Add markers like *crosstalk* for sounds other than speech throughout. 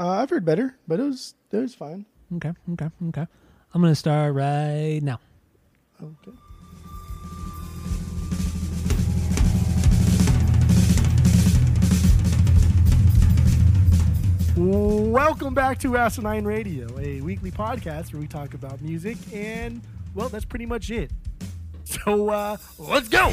Uh, I've heard better, but it was it was fine. Okay, okay, okay. I'm gonna start right now. Okay. Welcome back to Asinine Radio, a weekly podcast where we talk about music, and well, that's pretty much it. So uh, let's go.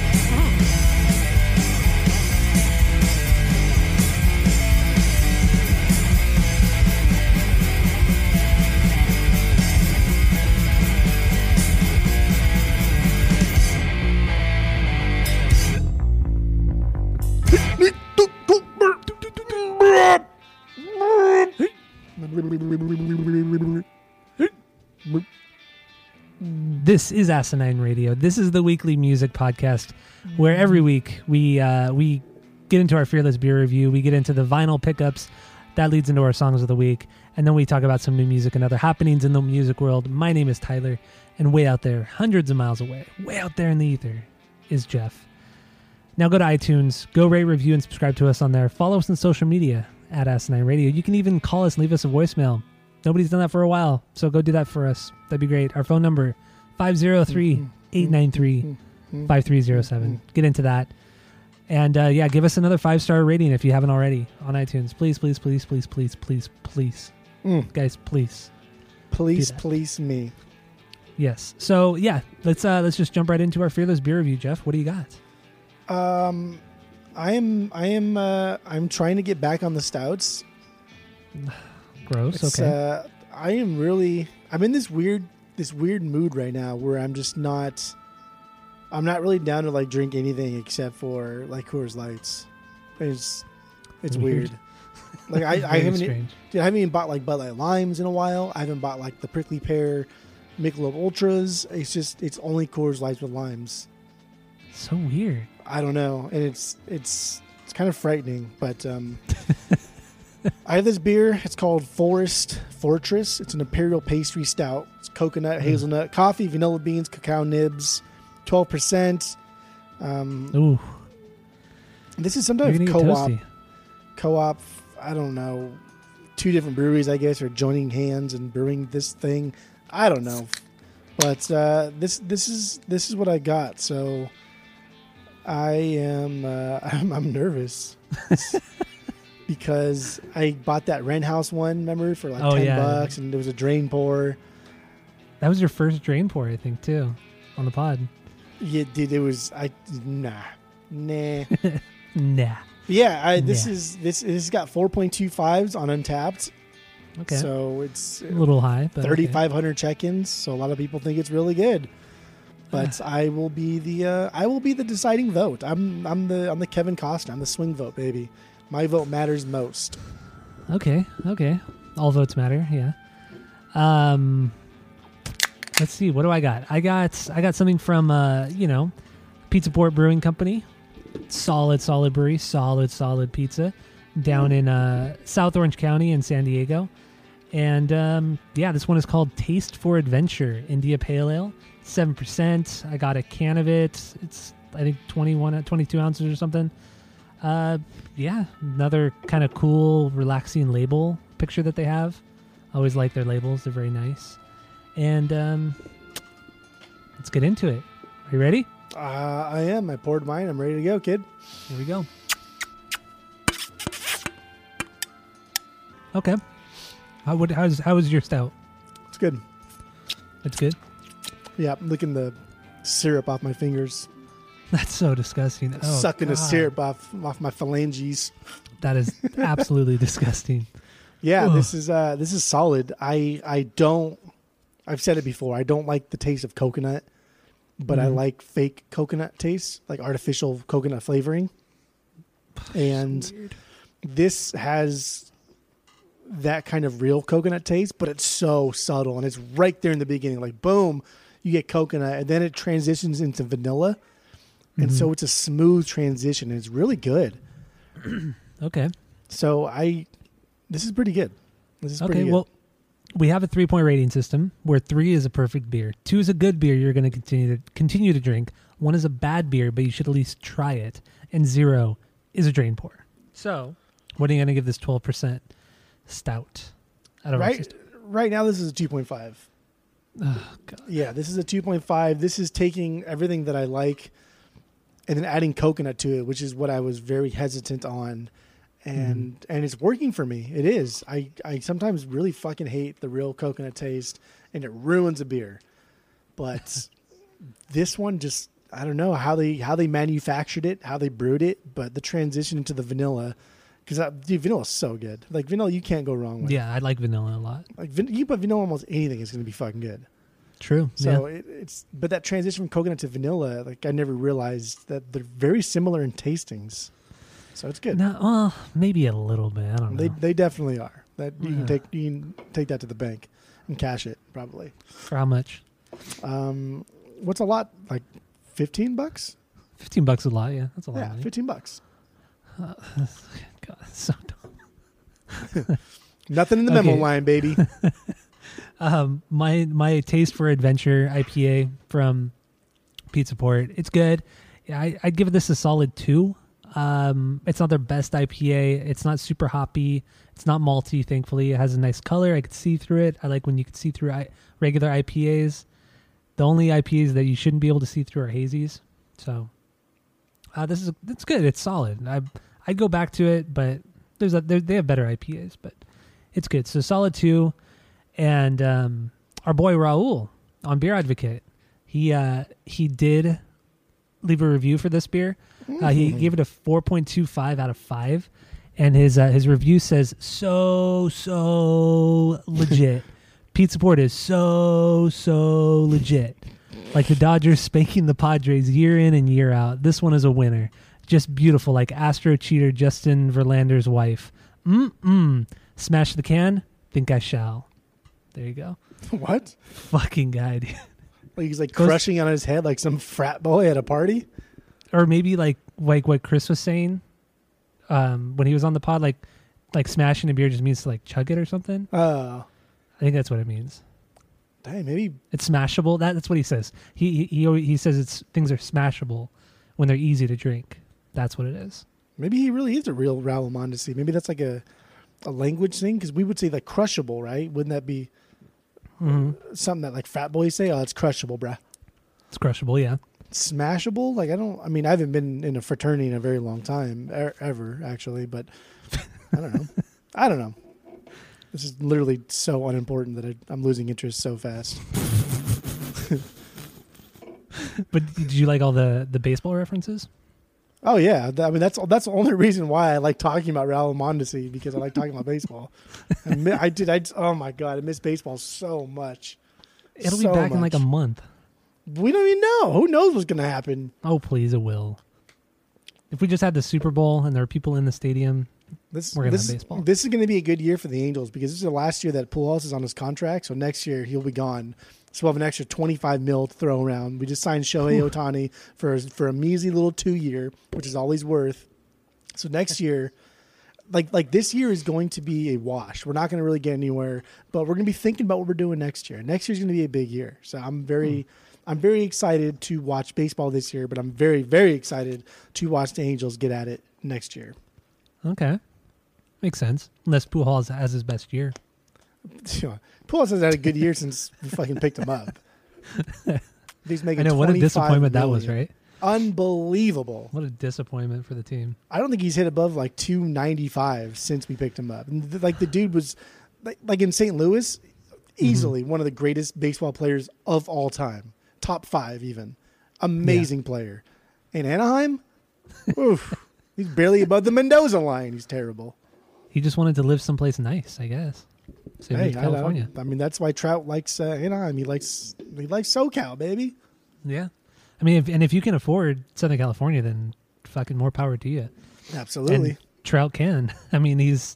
This is Asinine Radio. This is the weekly music podcast where every week we uh, we get into our fearless beer review. We get into the vinyl pickups that leads into our songs of the week, and then we talk about some new music and other happenings in the music world. My name is Tyler, and way out there, hundreds of miles away, way out there in the ether, is Jeff. Now go to iTunes, go rate, review, and subscribe to us on there. Follow us on social media at Asinine Radio. You can even call us, leave us a voicemail. Nobody's done that for a while, so go do that for us. That'd be great. Our phone number 503-893-5307. Get into that. And uh, yeah, give us another five star rating if you haven't already on iTunes. Please, please, please, please, please, please, please. Mm. Guys, please. Please, please me. Yes. So yeah, let's uh let's just jump right into our fearless beer review, Jeff. What do you got? Um, I am, I am, uh, I'm trying to get back on the stouts. *sighs* Gross. It's, okay. uh, I am really. I'm in this weird, this weird mood right now where I'm just not. I'm not really down to like drink anything except for like Coors Lights. It's, it's Weird. weird. Like I, *laughs* I haven't, strange. dude, I haven't even bought like Bud Light Limes in a while. I haven't bought like the Prickly Pear, Michelob Ultras. It's just, it's only Coors Lights with limes. So weird. I don't know, and it's it's it's kind of frightening. But um, *laughs* *laughs* I have this beer. It's called Forest Fortress. It's an imperial pastry stout. It's coconut, hazelnut, coffee, vanilla beans, cacao nibs, twelve percent. Um, Ooh. this is some You're type gonna of get co-op. toasty. Co-op. I don't know. Two different breweries, I guess, are joining hands and brewing this thing. I don't know, but uh, this this is this is what I got. So I am uh, *laughs* I'm, I'm nervous *laughs* because I bought that rent house one, remember, for like Oh, ten yeah. bucks, and there was a drain pour. That was your first drain pour, I think, too, on the pod. Yeah, dude, it was I nah nah. *laughs* Nah. Yeah, I, this Yeah. is this this has got four point two fives on Untappd, Okay. so it's a little high, but okay. thirty five hundred check-ins. So a lot of people think it's really good. But I will be the uh, I will be the deciding vote. I'm I'm the I'm the Kevin Costner. I'm the swing vote, baby. My vote matters most. Okay, okay. All votes matter, yeah. Um let's see, what do I got? I got I got something from uh, you know, Pizza Port Brewing Company. Solid, solid brewery, solid, solid pizza down in uh South Orange County in San Diego. And um yeah, this one is called Taste for Adventure India Pale Ale. Seven percent. I got a can of it. It's I think 21 22 ounces or something. Uh, yeah, another kind of cool, relaxing label picture that they have. I always like their labels; they're very nice. And um, let's get into it. Are you ready? Uh, I am. I poured mine. I'm ready to go, kid. Here we go. Okay. How would how's how was your stout? It's good. It's good. Yeah, I'm licking the syrup off my fingers, *laughs* That's so disgusting. Oh, sucking the God. syrup off off my phalanges. That is *laughs* absolutely disgusting. Yeah, Ugh. this is uh this is solid. I I don't I've said it before. I don't like the taste of coconut, but I Mhm. like fake coconut taste, like artificial coconut flavoring. And this has that kind of real coconut taste, but it's so subtle and it's right there in the beginning. Like boom, you get coconut and then it transitions into vanilla. And Mhm. so it's a smooth transition and it's really good. *clears throat* Okay. So I this is pretty good. This is Okay, pretty good. well, we have a three point rating system where three is a perfect beer, two is a good beer you're going to continue to continue to drink, one is a bad beer but you should at least try it, and zero is a drain pour. So, what are you going to give this twelve percent stout. Out of our right right now this is a 2.5 Oh, God. yeah this is a 2.5 this is taking everything that i like and then adding coconut to it which is what i was very hesitant on. And Mm-hmm. and it's working for me. It is. I i sometimes really fucking hate the real coconut taste and it ruins a beer. But *laughs* this one just i don't know how they how they manufactured it how they brewed it but the transition into the vanilla because dude vanilla is so good. Like vanilla you can't go wrong with. Yeah, I like vanilla a lot. like you put vanilla almost anything is going to be fucking good True. so yeah. it, it's but that transition from coconut to vanilla, like I never realized that they're very similar in tastings. So it's good. No, well, maybe a little bit. I don't know. They they definitely are. That you Yeah. can take you can take that to the bank and cash it probably. For how much? Um, what's a lot like fifteen bucks? Fifteen bucks a lot. Yeah, that's a lot. Yeah, of money. fifteen bucks. *laughs* God, so dumb. *laughs* Nothing in the memo Okay. line, baby. *laughs* Um, my my taste for adventure IPA from Pizza Port. It's good. I, I'd give this a solid two. Um, it's not their best IPA. It's not super hoppy. It's not malty. Thankfully, it has a nice color. I could see through it. I like when you can see through I, regular IPAs. The only IPAs that you shouldn't be able to see through are hazies. So, uh, this is it's good. It's solid. I I'd go back to it, but there's a they have better IPAs, but it's good. So solid two, and um, our boy Raul on Beer Advocate, he uh, he did leave a review for this beer. Uh, he gave it a four point two five out of five, and his uh, his review says so so legit. *laughs* Pizza Port is so so legit. Like the Dodgers spanking the Padres year in and year out. This one is a winner. Just beautiful, like Astro cheater Justin Verlander's wife. Mm mm. Smash the can. Think I shall. There you go. *laughs* what? Fucking guy, dude. Like he's like Goes- crushing on his head like some frat boy at a party. or maybe like like what Chris was saying um, when he was on the pod, like like smashing a beer just means to like chug it or something. Oh, I think that's what it means. dang, maybe It's smashable. That, that's what he says. He he he, always, he says it's things are smashable when they're easy to drink. That's what it is. maybe he really is a real Raul Mondesi. Maybe that's like a a language thing because we would say like crushable, right? Wouldn't that be hmm something that like fat boys say? Oh, it's crushable, bruh. It's crushable. Yeah. Smashable? Like I don't. I mean, I haven't been in a fraternity in a very long time, e- ever actually. But I don't know. *laughs* I don't know. This is literally so unimportant that I, I'm losing interest so fast. *laughs* But did you like all the the baseball references? Oh yeah, I mean that's that's the only *laughs* reason why I like talking about Raul Mondesi because I like talking about baseball. I, I did. I oh my god, I miss baseball so much. It'll So be back in like a month. We don't even know. Who knows what's gonna happen? Oh please, it will. If we just had the Super Bowl and there are people in the stadium, This We're gonna this, have baseball. This is going to be a good year for the Angels because this is the last year that Pujols is on his contract. So next year he'll be gone. So we'll have an extra twenty five mil to throw around. We just signed Shohei Ohtani for for a measly little two year, which is all he's worth. So next year, like like this year is going to be a wash. We're not going to really get anywhere, but we're going to be thinking about what we're doing next year. Next year's going to be a big year. So I'm very. Hmm. I'm very excited to watch baseball this year, but I'm very, very excited to watch the Angels get at it next year. okay, makes sense. Unless Pujols has his best year. *laughs* Pujols has had a good year since we fucking picked him up. *laughs* He's making. I know what a 25 disappointment that was, right? Unbelievable. What a disappointment for the team. I don't think he's hit above like 295 since we picked him up. And th- like the dude was like, like in St. Louis, mm-hmm. easily one of the greatest baseball players of all time. Top 5 even. Amazing player. In Anaheim, *laughs* oof, he's barely above the Mendoza line. He's terrible. He just wanted to live someplace nice, I guess. So he Hey, to I, California. I mean that's why Trout likes uh, Anaheim. He likes he likes SoCal, baby. Yeah. I mean, if, and if you can afford Southern California, then fucking more power to you. Absolutely. And Trout can. *laughs* I mean, he's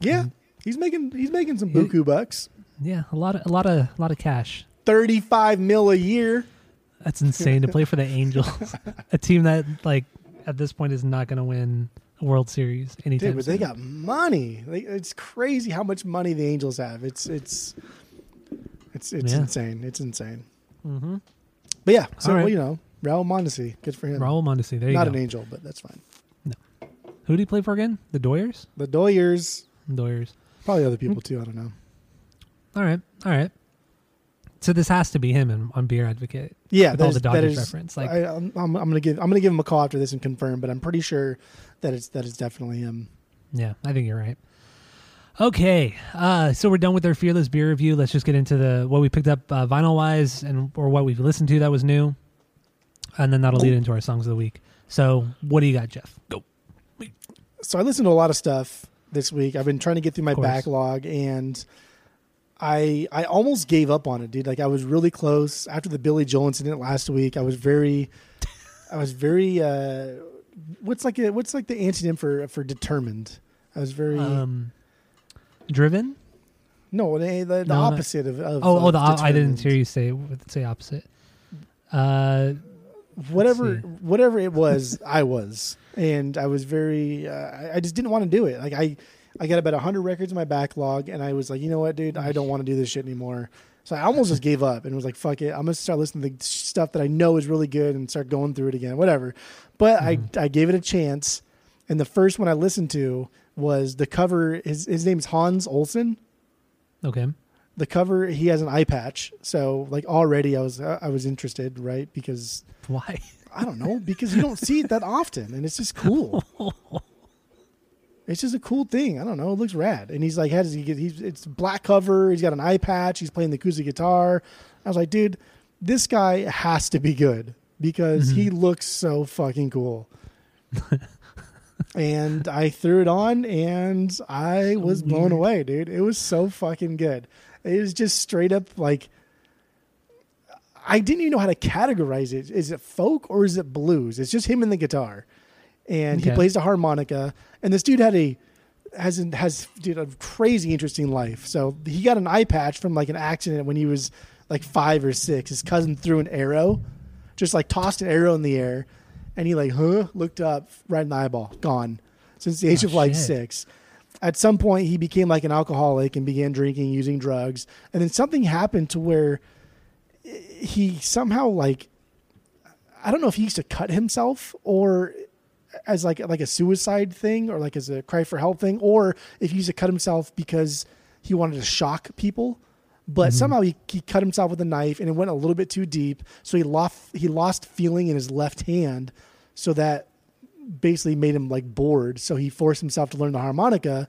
Yeah, he's making he's making some He- buku bucks. yeah, a lot of a lot of a lot of cash. Thirty five mil a year. That's insane to play for the Angels, *laughs* a team that like at this point is not going to win World Series anytime. Dude, but they got money. It's crazy how much money the Angels have. It's it's it's it's Yeah. insane. It's insane. Mhm. But yeah, so right. well, you know, Raul Mondesi, good for him. Raul Mondesi. There you Not go. an angel, but that's fine. Who did he play for again? The Doyers. The Doyers. Doyers. Probably other people too. I don't know. All right, all right. So this has to be him in, on Beer Advocate. Yeah, with that all is- the Dodgers is- reference. Like, I, I'm, I'm, I'm gonna give I'm gonna give him a call after this and confirm, but I'm pretty sure that it's that it's definitely him. yeah, I think you're right. Okay, uh, so we're done with our fearless beer review. Let's just get into the what we picked up uh, vinyl wise and or what we've listened to that was new, and then that'll lead into our songs of the week. So, what do you got, Jeff? Go. So I listened to a lot of stuff this week. I've been trying to get through my backlog, and I I almost gave up on it, dude. Like I was really close after the Billy Joel incident last week. I was very, I was very. uh What's like a what's like the antonym for for determined? I was very Um, driven. no the, the, the no, opposite of, of Oh, oh, of the, I didn't hear you say say opposite. Uh, whatever whatever it *laughs* was i was. And i was very uh, I- just didn't want to do it. Like i i got about 100 records in my backlog and i was like you know what dude? I don't want to do this shit anymore so i almost just gave up and was like fuck it i'm gonna start listening to the stuff that i know is really good and start going through it again whatever but i mm-hmm. i gave it a chance and the first one i listened to was the cover his, his name's hans olson okay. the cover he has an eye patch so like already i was i was interested right because Why? I don't know because you don't see it that often, and it's just cool. *laughs* It's just a cool thing. I don't know. It looks rad, and he's like has he get, he's it's black cover. He's got an eye patch. He's playing the acoustic guitar. I was like, dude, this guy has to be good because he mm-hmm. looks so fucking cool. and I threw it on, and I was blown weird. away, dude. It was so fucking good. It was just straight up like I didn't even know how to categorize it. Is it folk or is it blues? It's just him and the guitar, and he plays the harmonica. And this dude had a has has dude a crazy interesting life. So he got an eye patch from like an accident when he was like five or six. His cousin threw an arrow, just like tossed an arrow in the air, and he like huh looked up right in the eyeball, gone. Since the age Oh, of like shit. six. At some point, he became like an alcoholic and began drinking, using drugs, and then something happened to where he somehow like I don't know if he used to cut himself or as like like a suicide thing or like as a cry for help thing or if he used to cut himself because he wanted to shock people. But mm-hmm. somehow he, he cut himself with a knife and it went a little bit too deep. So he lost he lost feeling in his left hand. So that basically made him like bored. So he forced himself to learn the harmonica.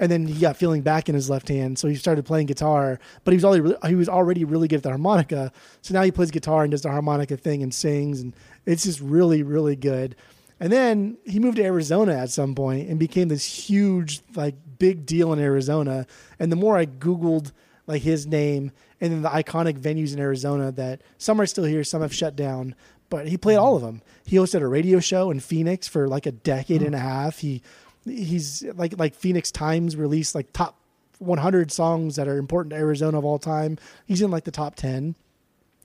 And then he got feeling back in his left hand, so he started playing guitar. But he was already he was already really good at the harmonica, so now he plays guitar and does the harmonica thing and sings, and it's just really really good. And then he moved to Arizona at some point and became this huge like big deal in Arizona. And the more I googled like his name and then the iconic venues in Arizona that some are still here, some have shut down, but he played all of them. He hosted a radio show in Phoenix for like a decade and a half. He he's like like Phoenix Times released like top 100 songs that are important to Arizona of all time. He's in like the top 10.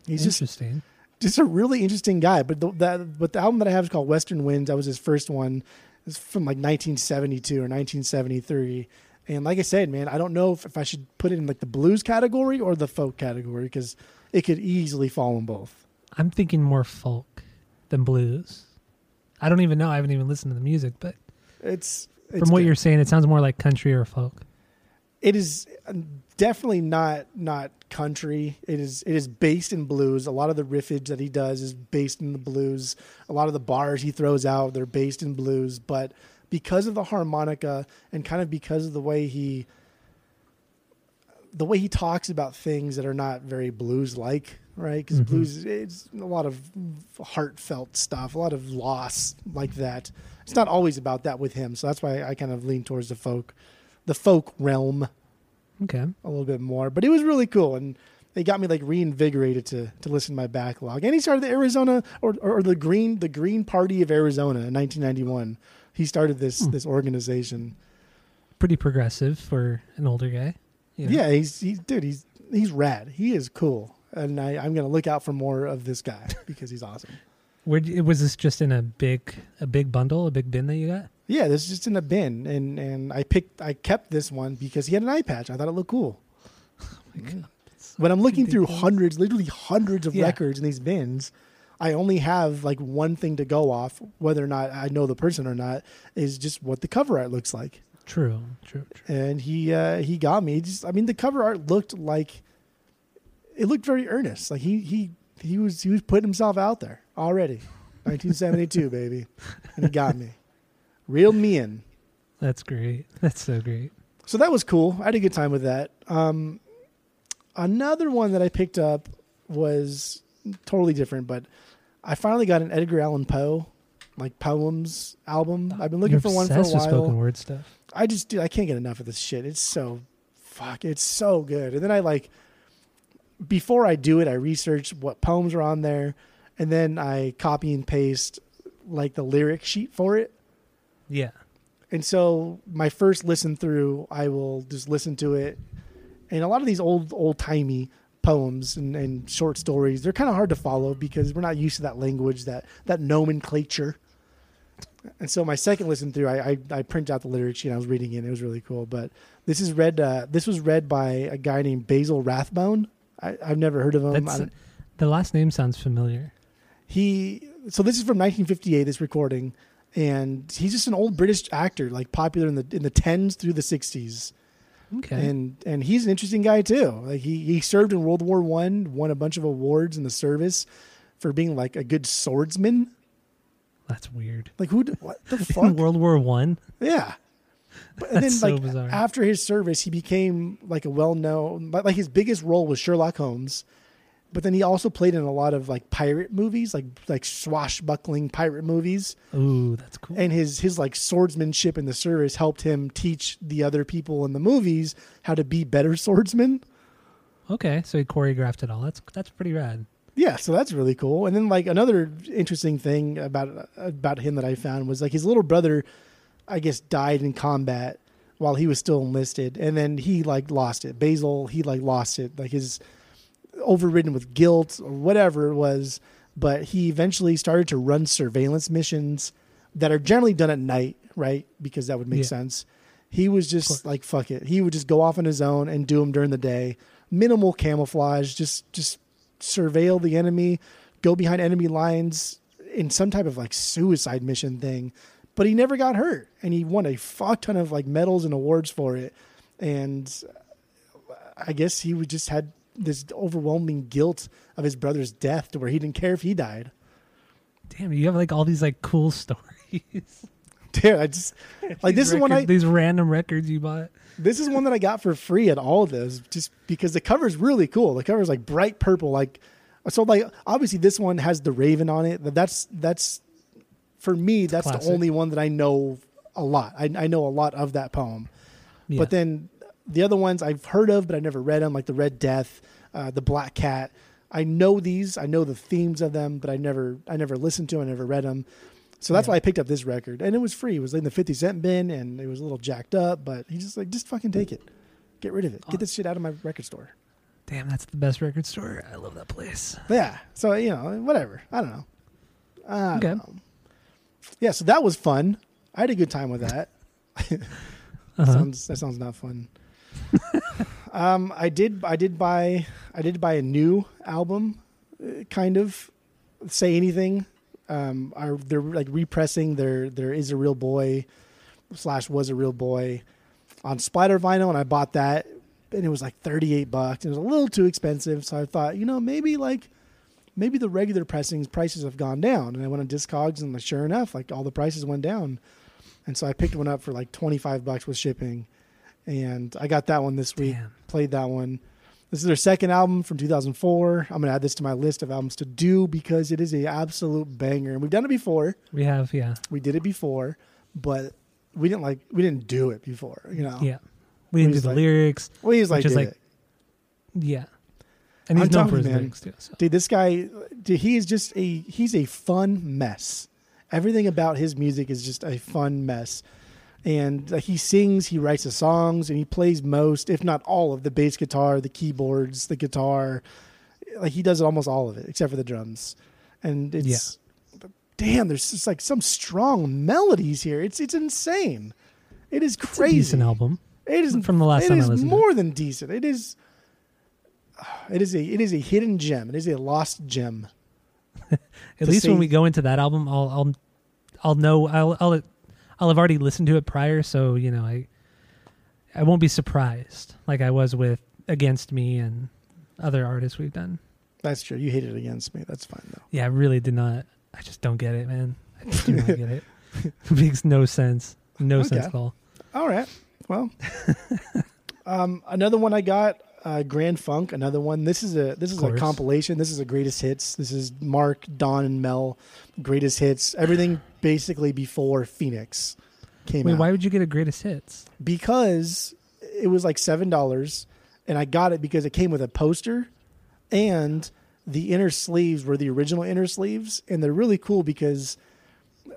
He's Interesting. just a really interesting guy. But the, that but the album that I have is called Western Winds. That was his first one. It's from like 1972 or 1973. And like I said, man, I don't know if, if I should put it in like the blues category or the folk category because it could easily fall in both. I'm thinking more folk than blues. I don't even know. I haven't even listened to the music, but It's, it's from what good. you're saying, it sounds more like country or folk. it is definitely not not country. It is it is based in blues. A lot of the riffage that he does is based in the blues. A lot of the bars he throws out they're based in blues, but because of the harmonica and kind of because of the way he the way he talks about things that are not very blues like, right? Because Mhm. blues it's a lot of heartfelt stuff, a lot of loss like that. It's not always about that with him, so that's why I kind of lean towards the folk, the folk realm Okay. a little bit more. But it was really cool, and they got me like reinvigorated to to listen to my backlog. And he started the Arizona or or the Green the Green Party of Arizona in 1991. He started this Hmm. this organization. Pretty progressive for an older guy. you know. Yeah, he's he's dude. He's he's rad. He is cool, and I, I'm gonna look out for more of this guy because he's awesome. Where was this just in a big a big bundle, a big bin that you got? Yeah, this is just in a bin, and and I picked I kept this one because he had an eye patch. I thought it looked cool. when I'm looking through hundreds, literally hundreds of Yeah. records in these bins, I only have like one thing to go off, whether or not I know the person or not, is just what the cover art looks like. True, true, true. and he uh, he got me. He just, I mean, the cover art looked like it looked very earnest. Like he he he was he was putting himself out there already. *sighs* 1972, baby, and he got me. Real me in. That's great. That's so great. So that was cool. I had a good time with that. Um, another one that I picked up was totally different, but I finally got an Edgar Allan Poe like poems album. I've been looking You're for one for a obsessed with spoken while. word stuff. I just dude, I can't get enough of this shit. It's so fuck. It's so good. And then I like before I do it, I research what poems are on there, and then I copy and paste like the lyric sheet for it. Yeah. And so my first listen through, I will just listen to it. And a lot of these old old timey poems and, and short stories, they're kind of hard to follow because we're not used to that language, that that nomenclature. And so my second listen through, I I, I print out the lyrics and I was reading it. It was really cool. But this is read. Uh, this was read by a guy named Basil Rathbone. I, I've never heard of him. The last name sounds familiar. he so this is from 1958 this recording and he's just an old british actor like popular in the in the 10s through the 60s Okay. and and he's an interesting guy too like he he served in world war one won a bunch of awards in the service for being like a good swordsman That's weird. like who d- what the *laughs* In fuck World War One. yeah but, and then That's so like bizarre. after his service he became like a well-known like his biggest role was sherlock holmes but then he also played in a lot of like pirate movies like like swashbuckling pirate movies Ooh, that's cool. and his his like swordsmanship in the service helped him teach the other people in the movies how to be better swordsmen. okay, so he choreographed it all. That's that's pretty rad. Yeah, so that's really cool. And then like another interesting thing about about him that I found was like his little brother, I guess, died in combat while he was still enlisted, and then he like lost it. Basil, he like lost it, like his overridden with guilt or whatever it was. But he eventually started to run surveillance missions that are generally done at night, right? Because that would make Yeah. sense. He was just like fuck it. He would just go off on his own and do them during the day. Minimal camouflage, just just surveil the enemy, go behind enemy lines in some type of like suicide mission thing. But he never got hurt, and he won a fuck ton of like medals and awards for it. And I guess he would just had this overwhelming guilt of his brother's death to where he didn't care if he died. Damn, you have like all these like cool *laughs* stories. Dude, I just *laughs* like this is one I these random records you bought. this is one that I got for free at all of those, just because the cover is really cool. The cover is like bright purple, like so. Like obviously, this one has the Raven on it. That's that's for me. That's classic. the only one that I know a lot. I, I know a lot of that poem. Yeah. But then the other ones I've heard of, but I never read them, like the Red Death, uh, the Black Cat. I know these. I know the themes of them, but I never I never listened to. 'em, I never read them. So that's Yeah. why I picked up this record, and it was free. It was in the fifty cent bin, and it was a little jacked up. But he just like just fucking take it, get rid of it, get this shit out of my record store. Damn, that's the best record store. I love that place. Yeah, so you know, whatever. I don't know. I Okay. know. Yeah, so that was fun. I had a good time with that. *laughs* Uh-huh. sounds that sounds not fun. Um, I did I did buy I did buy a new album, uh, kind of. Say anything. Um, are they're like repressing their there is a real boy slash was a real boy on Spider Vinyl, and I bought that, and it was like thirty eight bucks. And it was a little too expensive, so I thought you know maybe like maybe the regular pressings prices have gone down, and I went on Discogs, and sure enough, like all the prices went down. And so I picked one up for like 25 bucks with shipping. And I got that one this week. Damn. Played that one. This is their second album from 2004. I'm going to add this to my list of albums to do because it is a absolute banger. And we've done it before. We have, yeah, We did it before, but we didn't like we didn't do it before, you know. yeah. We didn't do the like- lyrics. We just like did like-. Yeah, and he's known for his man. lyrics too. So. Dude, this guy, dude, he is just a he's a fun mess. Everything about his music is just a fun mess. And like, he sings, he writes the songs, and he plays most, if not all, of the bass guitar, the keyboards, the guitar. Like he does almost all of it, except for the drums. And it's damn, there's just like some strong melodies here. It's it's insane. It is crazy. It's decent album. It is From the last it time I is listened to more than decent. It is. *sighs* It is a it is a hidden gem. It is a lost gem. *laughs* At To least when we go into that album, I'll I'll I'll know I'll I'll I'll have already listened to it prior, so you know I I won't be surprised like I was with Against Me and other artists we've done. That's true. You hated it against me. That's fine though. Yeah, I really did not. I just don't get it, man. I *laughs* just do not get it. It *laughs* makes no sense. No Okay. sense at all. All right. Well, *laughs* um, another one I got, uh, Grand Funk. Another one. This is a this is a compilation. This is a greatest hits. This is Mark, Don, and Mel greatest hits. Everything basically before Phoenix came Wait, out why would you get a greatest hits? because it was like seven dollars, and I got it because it came with a poster, and the inner sleeves were the original inner sleeves, and they're really cool because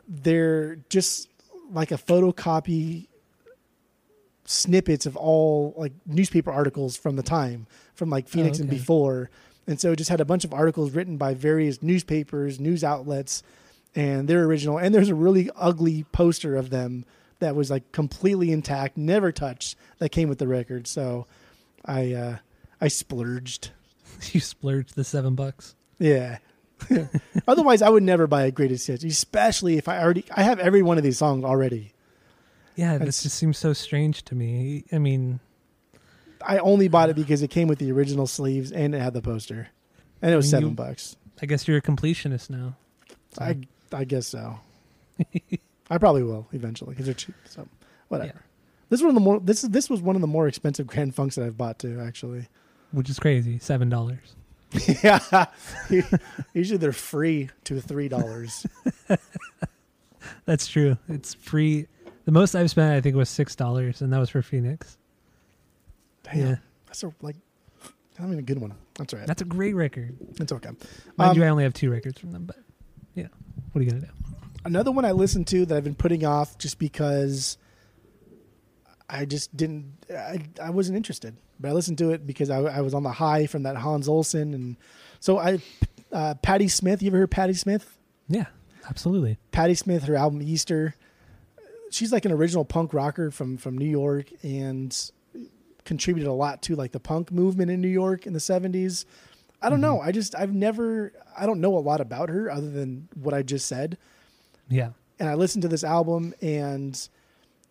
they're just like a photocopy snippets of all like newspaper articles from the time from like Phoenix and okay. before. And so it just had a bunch of articles written by various newspapers, news outlets, and they're original. And there's a really ugly poster of them that was like completely intact, never touched, that came with the record. So I uh I splurged. *laughs* you splurged the seven bucks. Yeah. *laughs* Otherwise I would never buy a greatest hits, especially if I already I have every one of these songs already. Yeah, this just seems so strange to me. I mean, I only bought it uh, because it came with the original sleeves and it had the poster. And it was I mean, seven you- bucks. I guess you're a completionist now. I I guess so. *laughs* I probably will eventually because they're cheap. So whatever. Yeah. This is one of the more this is this was one of the more expensive Grand Funks that I've bought too. Actually, which is crazy. Seven dollars. *laughs* yeah. Usually they're free to three dollars. *laughs* That's true. It's free. The most I've spent, I think, was six dollars, and that was for Phoenix. Damn, Yeah, that's a like. I mean, a good one. That's all right. that's a great record. It's okay. Mind Um, you, I only have two records from them, but yeah, what are you gonna do? Another one I listened to that I've been putting off just because I just didn't. I I wasn't interested, but I listened to it because I, I was on the high from that Hans Olson, and so I. Uh, Patti Smith. You ever heard Patti Smith? Yeah, absolutely. Patti Smith, her album Easter. She's like an original punk rocker from from New York and contributed a lot to like the punk movement in New York in the 70s. I don't mm-hmm. know. I just I've never I don't know a lot about her other than what I just said. Yeah, And I listened to this album and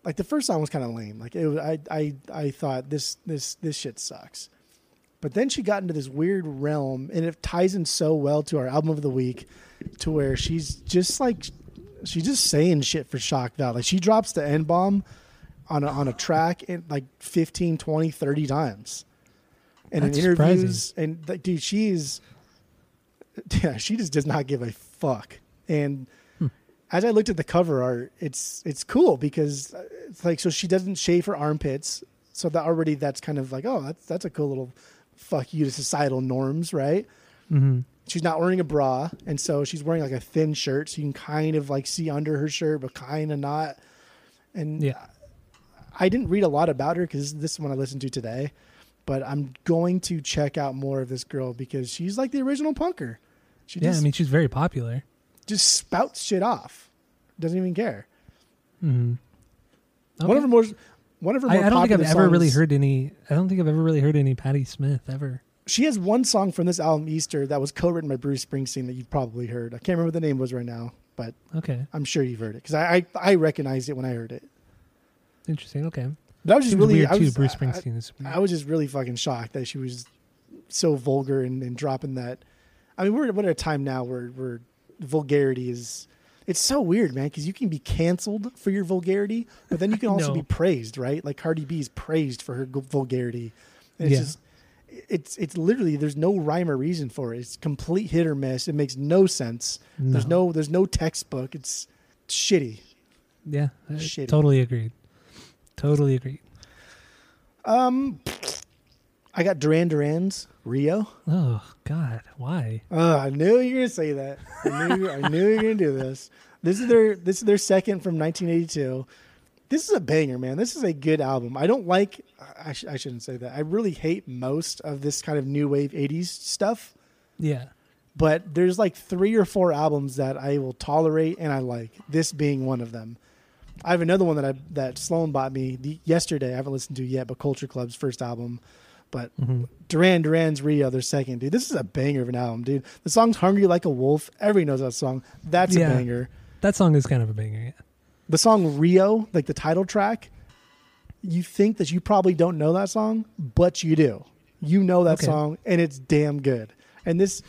like the first song was kind of lame. Like it was, I I I thought this this this shit sucks. But then she got into this weird realm and it ties in so well to our album of the week to where she's just like she's just saying shit for shock value. Like she drops the N bomb on a, on a track in like 15, 20, 30 times. And That's in interviews and like dude, she's yeah, she just does not give a fuck. And as I looked at the cover art, it's it's cool because uh, it's like so she doesn't shave her armpits, so that already that's kind of like oh that's that's a cool little fuck you to societal norms, right? hmm She's not wearing a bra, and so she's wearing like a thin shirt, so you can kind of like see under her shirt, but kind of not. And Yeah. I didn't read a lot about her because this is one I listened to today, but I'm going to check out more of this girl because she's like the original punker. She Yeah, just, I mean, she's very popular. just spouts shit off, doesn't even care. hmm One of her more, one of her I, I don't think I've ever really heard any. I don't think I've ever really heard any Patti Smith ever. She has one song from this album, Easter, that was co-written by Bruce Springsteen that you've probably heard. I can't remember what the name was right now, but Okay, I'm sure you've heard it because I, I I recognized it when I heard it. interesting. Okay, But I was just Seems really weird I too. was, Bruce I- Springsteen is. I, I was just really fucking shocked that she was so vulgar and, and dropping that. I mean, we're we're at a time now where where vulgarity is. It's so weird, man, because you can be canceled for your vulgarity, but then you can *laughs* also No. be praised, right? Like Cardi B is praised for her vulgarity. And it's Yeah. just, it's it's literally there's no rhyme or reason for it. It's complete hit or miss. It makes no sense. There's no there's no textbook. It's shitty. Yeah, Shitty. totally agreed. Totally agreed. Um, I got Duran Duran's Rio. Oh God, why? Oh, I knew you were gonna say that. I knew I knew you were gonna do this. This is their this is their second from 1982. This is a banger, man. This is a good album. I don't like. I, sh- I shouldn't say that. I really hate most of this kind of new wave 80s stuff. Yeah, But there's like three or four albums that I will tolerate and I like. This being one of them. I have another one that I that Sloan bought me the, yesterday. I haven't listened to yet, but Culture Club's first album. But Mhm. Duran Duran's Rio, their second, dude. This is a banger of an album, dude. The song's "Hungry Like a Wolf." Everybody knows that song. That's Yeah. a banger. that song is kind of a banger. Yeah. The song "Rio," like the title track. you think that you probably don't know that song, but you do. You know that Okay. song, and it's damn good. And this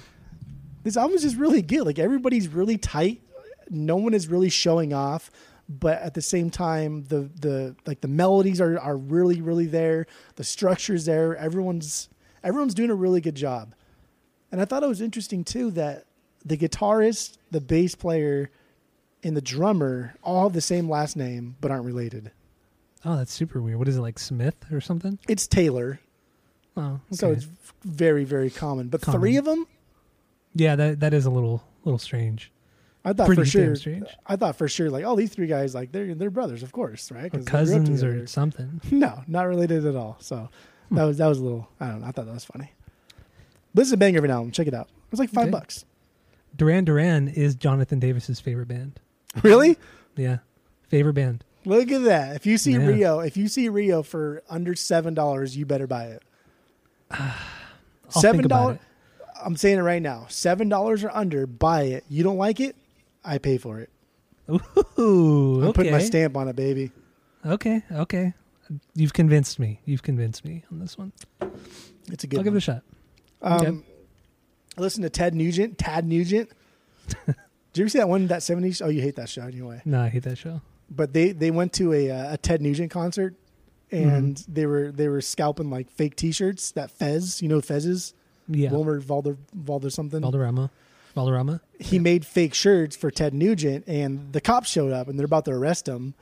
this album is just really good. Like everybody's really tight. No one is really showing off, but at the same time, the the like the melodies are are really really there. The structure's there. Everyone's everyone's doing a really good job. And I thought it was interesting too that the guitarist, the bass player, and the drummer all have the same last name but aren't related. Oh, that's super weird. What is it like Smith or something? It's Taylor, Oh, so it's very very common. But Common. three of them, yeah, that that is a little little strange. I thought Pretty for sure. strange. I thought for sure, like, oh, these three guys, like they're they're brothers, of course, right? Or 'Cause they grew up cousins or something. *laughs* no, not related at all. So Hmm. that was that was a little. I don't know. I thought that was funny. But it's a banger of an album. Check it out. It was like five Okay. bucks. Duran Duran is Jonathan Davis's favorite band. Really? Yeah, favorite band. Look at that. If you see Yeah. Rio, if you see Rio for under seven dollars, you better buy it. *sighs* I'll Seven about dollars. it. I'm saying it right now. Seven dollars or under, buy it. You don't like it, I pay for it. Ooh, I'm okay. putting my stamp on it, baby. okay, okay. You've convinced me. You've convinced me on this one. It's a good. I'll give it a shot. Um, Okay. Listen to Ted Nugent. Tad Nugent. *laughs* Did you ever see that one? That '70s? Oh, you hate that show anyway. No, I hate that show. But they they went to a uh, a Ted Nugent concert, and Mm-hmm. they were they were scalping like fake T-shirts. That Fez, you know, Fez is Yeah, Wilmer Valder Valder something. Valderrama. Valderrama. he made fake shirts for Ted Nugent, and the cops showed up and they're about to arrest him.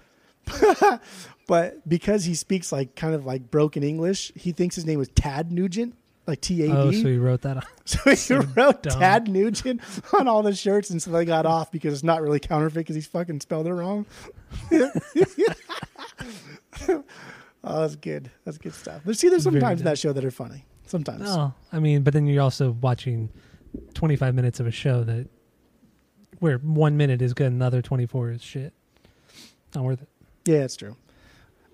*laughs* but because he speaks like kind of like broken English, he thinks his name was Tad Nugent, like T A D. Oh, so he wrote that on. *laughs* So he So wrote dumb. Tad Nugent on all the shirts, and so they got off because it's not really counterfeit because he's fucking spelled it wrong. *laughs* oh, that's good. That's good stuff. But see, there's some times in that show that are funny. Sometimes. Oh, I mean, but then you're also watching 25 minutes of a show that where one minute is good another 24 is shit. Not worth it. Yeah, it's true.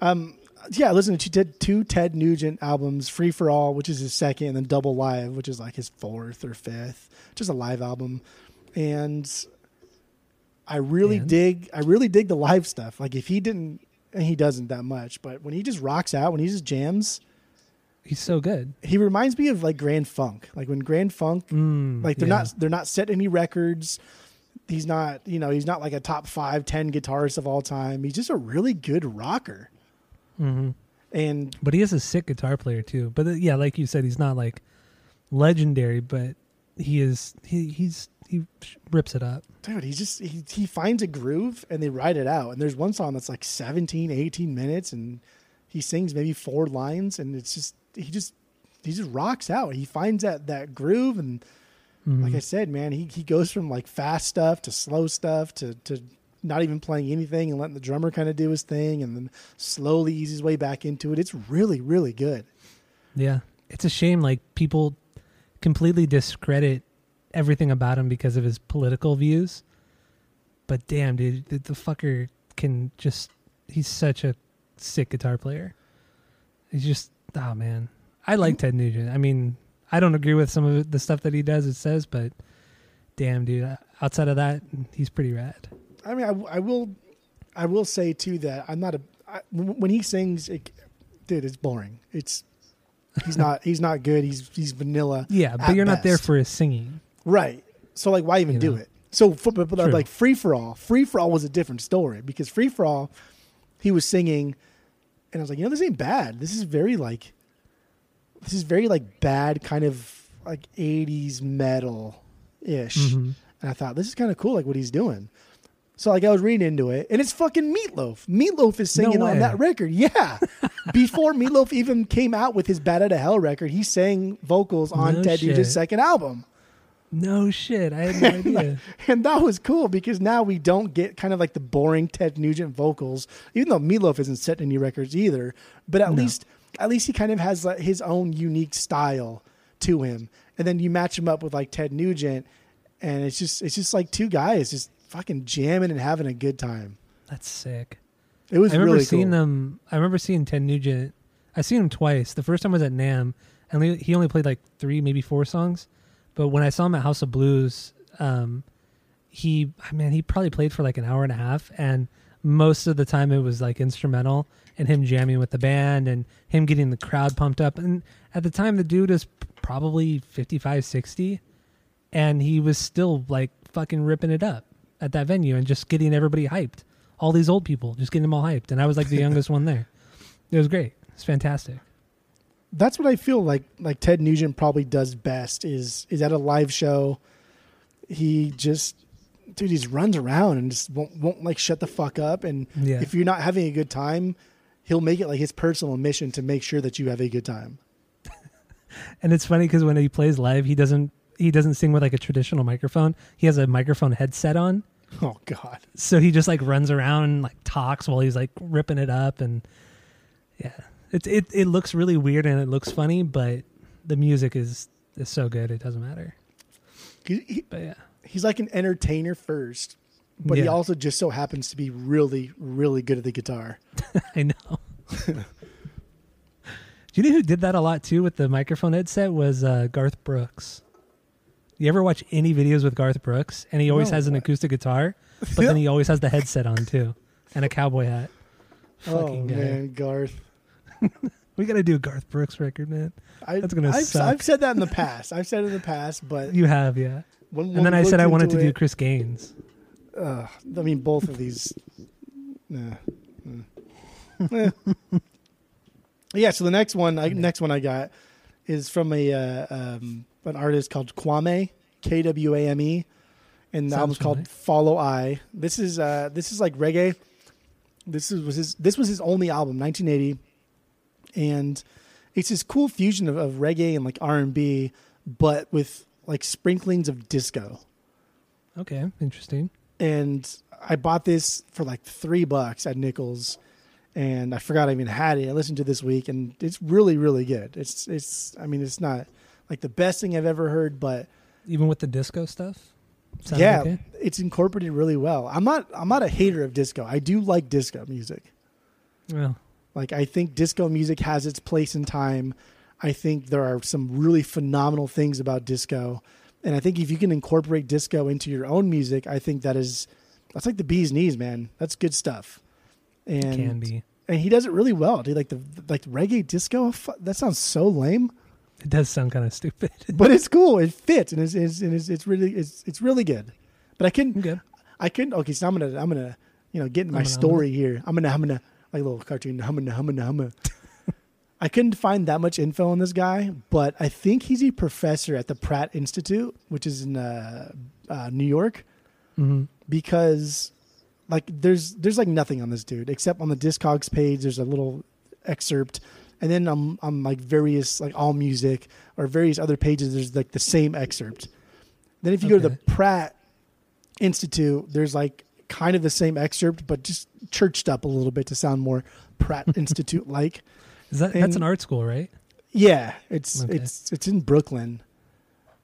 Um, yeah, listen she did two Ted Nugent albums, Free for All, which is his second, and then Double Live, which is like his fourth or fifth, just a live album. And I really And? dig, I really dig the live stuff. Like if he didn't, and he doesn't that much, but when he just rocks out, when he just jams, He's so good. he reminds me of like Grand Funk. Like when Grand Funk Mm, like they're yeah. not they're not setting any records. He's not, you know, he's not like a top five, ten guitarist of all time. He's just a really good rocker. Mhm. And But he is a sick guitar player too. But uh, yeah, like you said, he's not like legendary, but he is. He he's he rips it up. dude, he just he, he finds a groove and they ride it out. And there's one song that's like 17, 18 minutes and he sings maybe four lines and it's just he just he just rocks out. He finds that that groove and like I said, man, he he goes from like fast stuff to slow stuff to to not even playing anything and letting the drummer kind of do his thing and then slowly ease his way back into it. It's really really good. Yeah, it's a shame. Like people completely discredit everything about him because of his political views. But damn, dude, the, the fucker can just—he's such a sick guitar player. He's just, oh man, I like mm-hmm. Ted Nugent. I mean, I don't agree with some of the stuff that he does. It says, but damn, dude, outside of that, he's pretty rad. I mean, I, I will, I will say too that I'm not a I, when he sings, it, dude, it's boring. It's he's not *laughs* he's not good. He's he's vanilla, Yeah, but you're not there for his singing. right? So like, why even You do know. it? So for, but, True. like free for all, free for all was a different story because free for all, he was singing, and I was like, you know, this ain't bad. This is very like, this is very like bad kind of like '80s metal ish. Mhm. And I thought this is kind of cool, like what he's doing. So like I was reading into it, and it's fucking Meatloaf. Meatloaf is No singing on that record. Yeah, *laughs* before Meatloaf even came out with his "Bat Out of Hell" record, he sang vocals on No Ted. Nugent's second album, No shit, I had no *laughs* idea. and that was cool because now we don't get kind of like the boring Ted Nugent vocals, even though Meatloaf isn't setting any records either. But at No. least, at least he kind of has like, his own unique style to him, and then you match him up with like Ted Nugent, and it's just it's just like two guys just fucking jamming and having a good time. That's sick. It was I remember really seeing cool. them. I remember seeing Ted Nugent. I seen him twice. The first time was at Nam, and he- only played like three, maybe four songs. But when I saw him at House of Blues, um, he man, he probably played for like an hour and a half, and most of the time it was like instrumental and him jamming with the band and him getting the crowd pumped up. And at the time, the dude is probably 55, 60, and he was still like fucking ripping it up at that venue and just getting everybody hyped. All these old people, just getting them all hyped. And I was like the *laughs* youngest one there. It was great. It's fantastic. That's what I feel like. Like Ted Nugent probably does best is is at a live show. He just, dude, he just runs around and just won't, won't like shut the fuck up. And Yeah. if you're not having a good time, he'll make it like his personal mission to make sure that you have a good time. *laughs* And it's funny because when he plays live, he doesn't he doesn't sing with like a traditional microphone. He has a microphone headset on, *laughs* Oh God. so he just like runs around and like talks while he's like ripping it up. And yeah, it it it looks really weird and it looks funny, but the music is is so good it doesn't matter. He, he, But yeah, he's like an entertainer first, but he also just so happens to be really, really good at the guitar. *laughs* I know. *laughs* Do you know who did that a lot too with the microphone headset was uh, Garth Brooks. You ever watch any videos with Garth Brooks? And he always No. has an acoustic guitar, but then he *laughs* always has the headset on too, and a cowboy hat. oh guy. man, Garth. *laughs* We got to do a Garth Brooks record, man. I, That's gonna I've, suck. I've said that in the past. I've said it in the past, but You have, yeah. when, And then I said I wanted to do Chris Gaines. Uh, I mean, both of these. *laughs* nah. Eh. yeah. So the next one, I, next one I got is from a uh, um, an artist called Kwame, K W A M E, and the Sounds album's called familiar. Follow I. This is uh, this is like reggae. This is was his this was his only album, 1980, and it's this cool fusion of, of reggae and like R and B, but with like sprinklings of disco Okay, interesting. and I bought this for like three bucks at Nichols, and I forgot I even had it. I listened to this week, and it's really, really good. It's, it's. I mean, it's not like the best thing I've ever heard, but Even with the disco stuff. Yeah, okay? it's incorporated really well. I'm not, I'm not a hater of disco. I do like disco music. Well, Like I think disco music has its place in time. I think there are some really phenomenal things about disco. And I think if you can incorporate disco into your own music, I think that is that's like the bee's knees, man. That's good stuff. And can be. and he does it really well, dude. Like the like reggae disco, that sounds so lame, It does sound kind of stupid. *laughs* but it's cool. It fits, and it's it's, and it's, it's really it's it's really good. But I couldn't. I couldn't. Okay, so I'm gonna I'm gonna you know get in my I'm story here. I'm gonna I'm gonna like a little cartoon. I'm gonna I'm gonna I'm gonna. *laughs* I couldn't find that much info on this guy, but I think he's a professor at the Pratt Institute, which is in uh, uh, New York, hmm because like there's there's like nothing on this dude except on the Discogs page. There's a little excerpt, and then on on like various like all music or various other pages. There's like the same excerpt. Then if you go to the Pratt Institute, there's like kind of the same excerpt, but just churched up a little bit to sound more Pratt *laughs* Institute like. Is that that's an art school, right? Yeah, it's Okay. it's it's in Brooklyn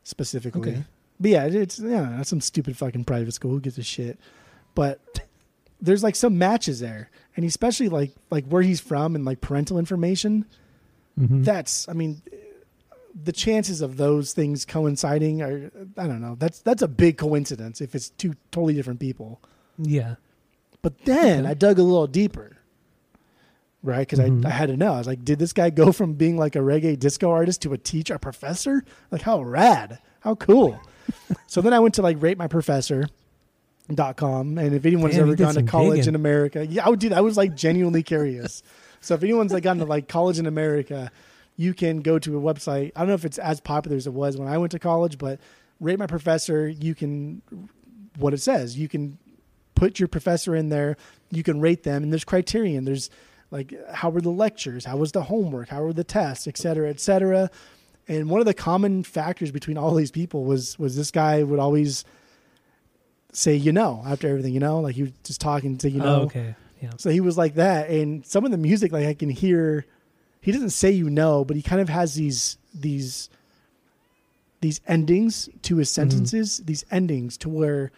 specifically. Okay. But yeah, it's yeah, that's some stupid fucking private school. Who gives a shit? But there's like some matches there, and especially like like where he's from and like parental information. Mm-hmm. That's I mean, the chances of those things coinciding are I don't know. That's that's a big coincidence if it's two totally different people. yeah. But then Okay. I dug a little deeper, right? Because Mhm. I, I had to know. I was like, did this guy go from being like a reggae disco artist to a teacher, a professor? Like, how rad, how cool. *laughs* so then I went to like ratemyprofessor.com. And if anyone's Damn, ever gone to college digging. in America, yeah, I would do that. I was like genuinely curious. So if anyone's like gone to like college in America, you can go to a website. I don't know if it's as popular as it was when I went to college, but rate my professor, you can what it says. You can put your professor in there, you can rate them, and there's criterion. There's like how were the lectures, how was the homework, how were the tests, et cetera, et cetera. And one of the common factors between all these people was was this guy would always say you know after everything, you know, like he was just talking to you oh, know. oh, okay. Yeah. So he was like that, and some of the music, like I can hear, he doesn't say you know, but he kind of has these these these endings to his mm-hmm. sentences, these endings to where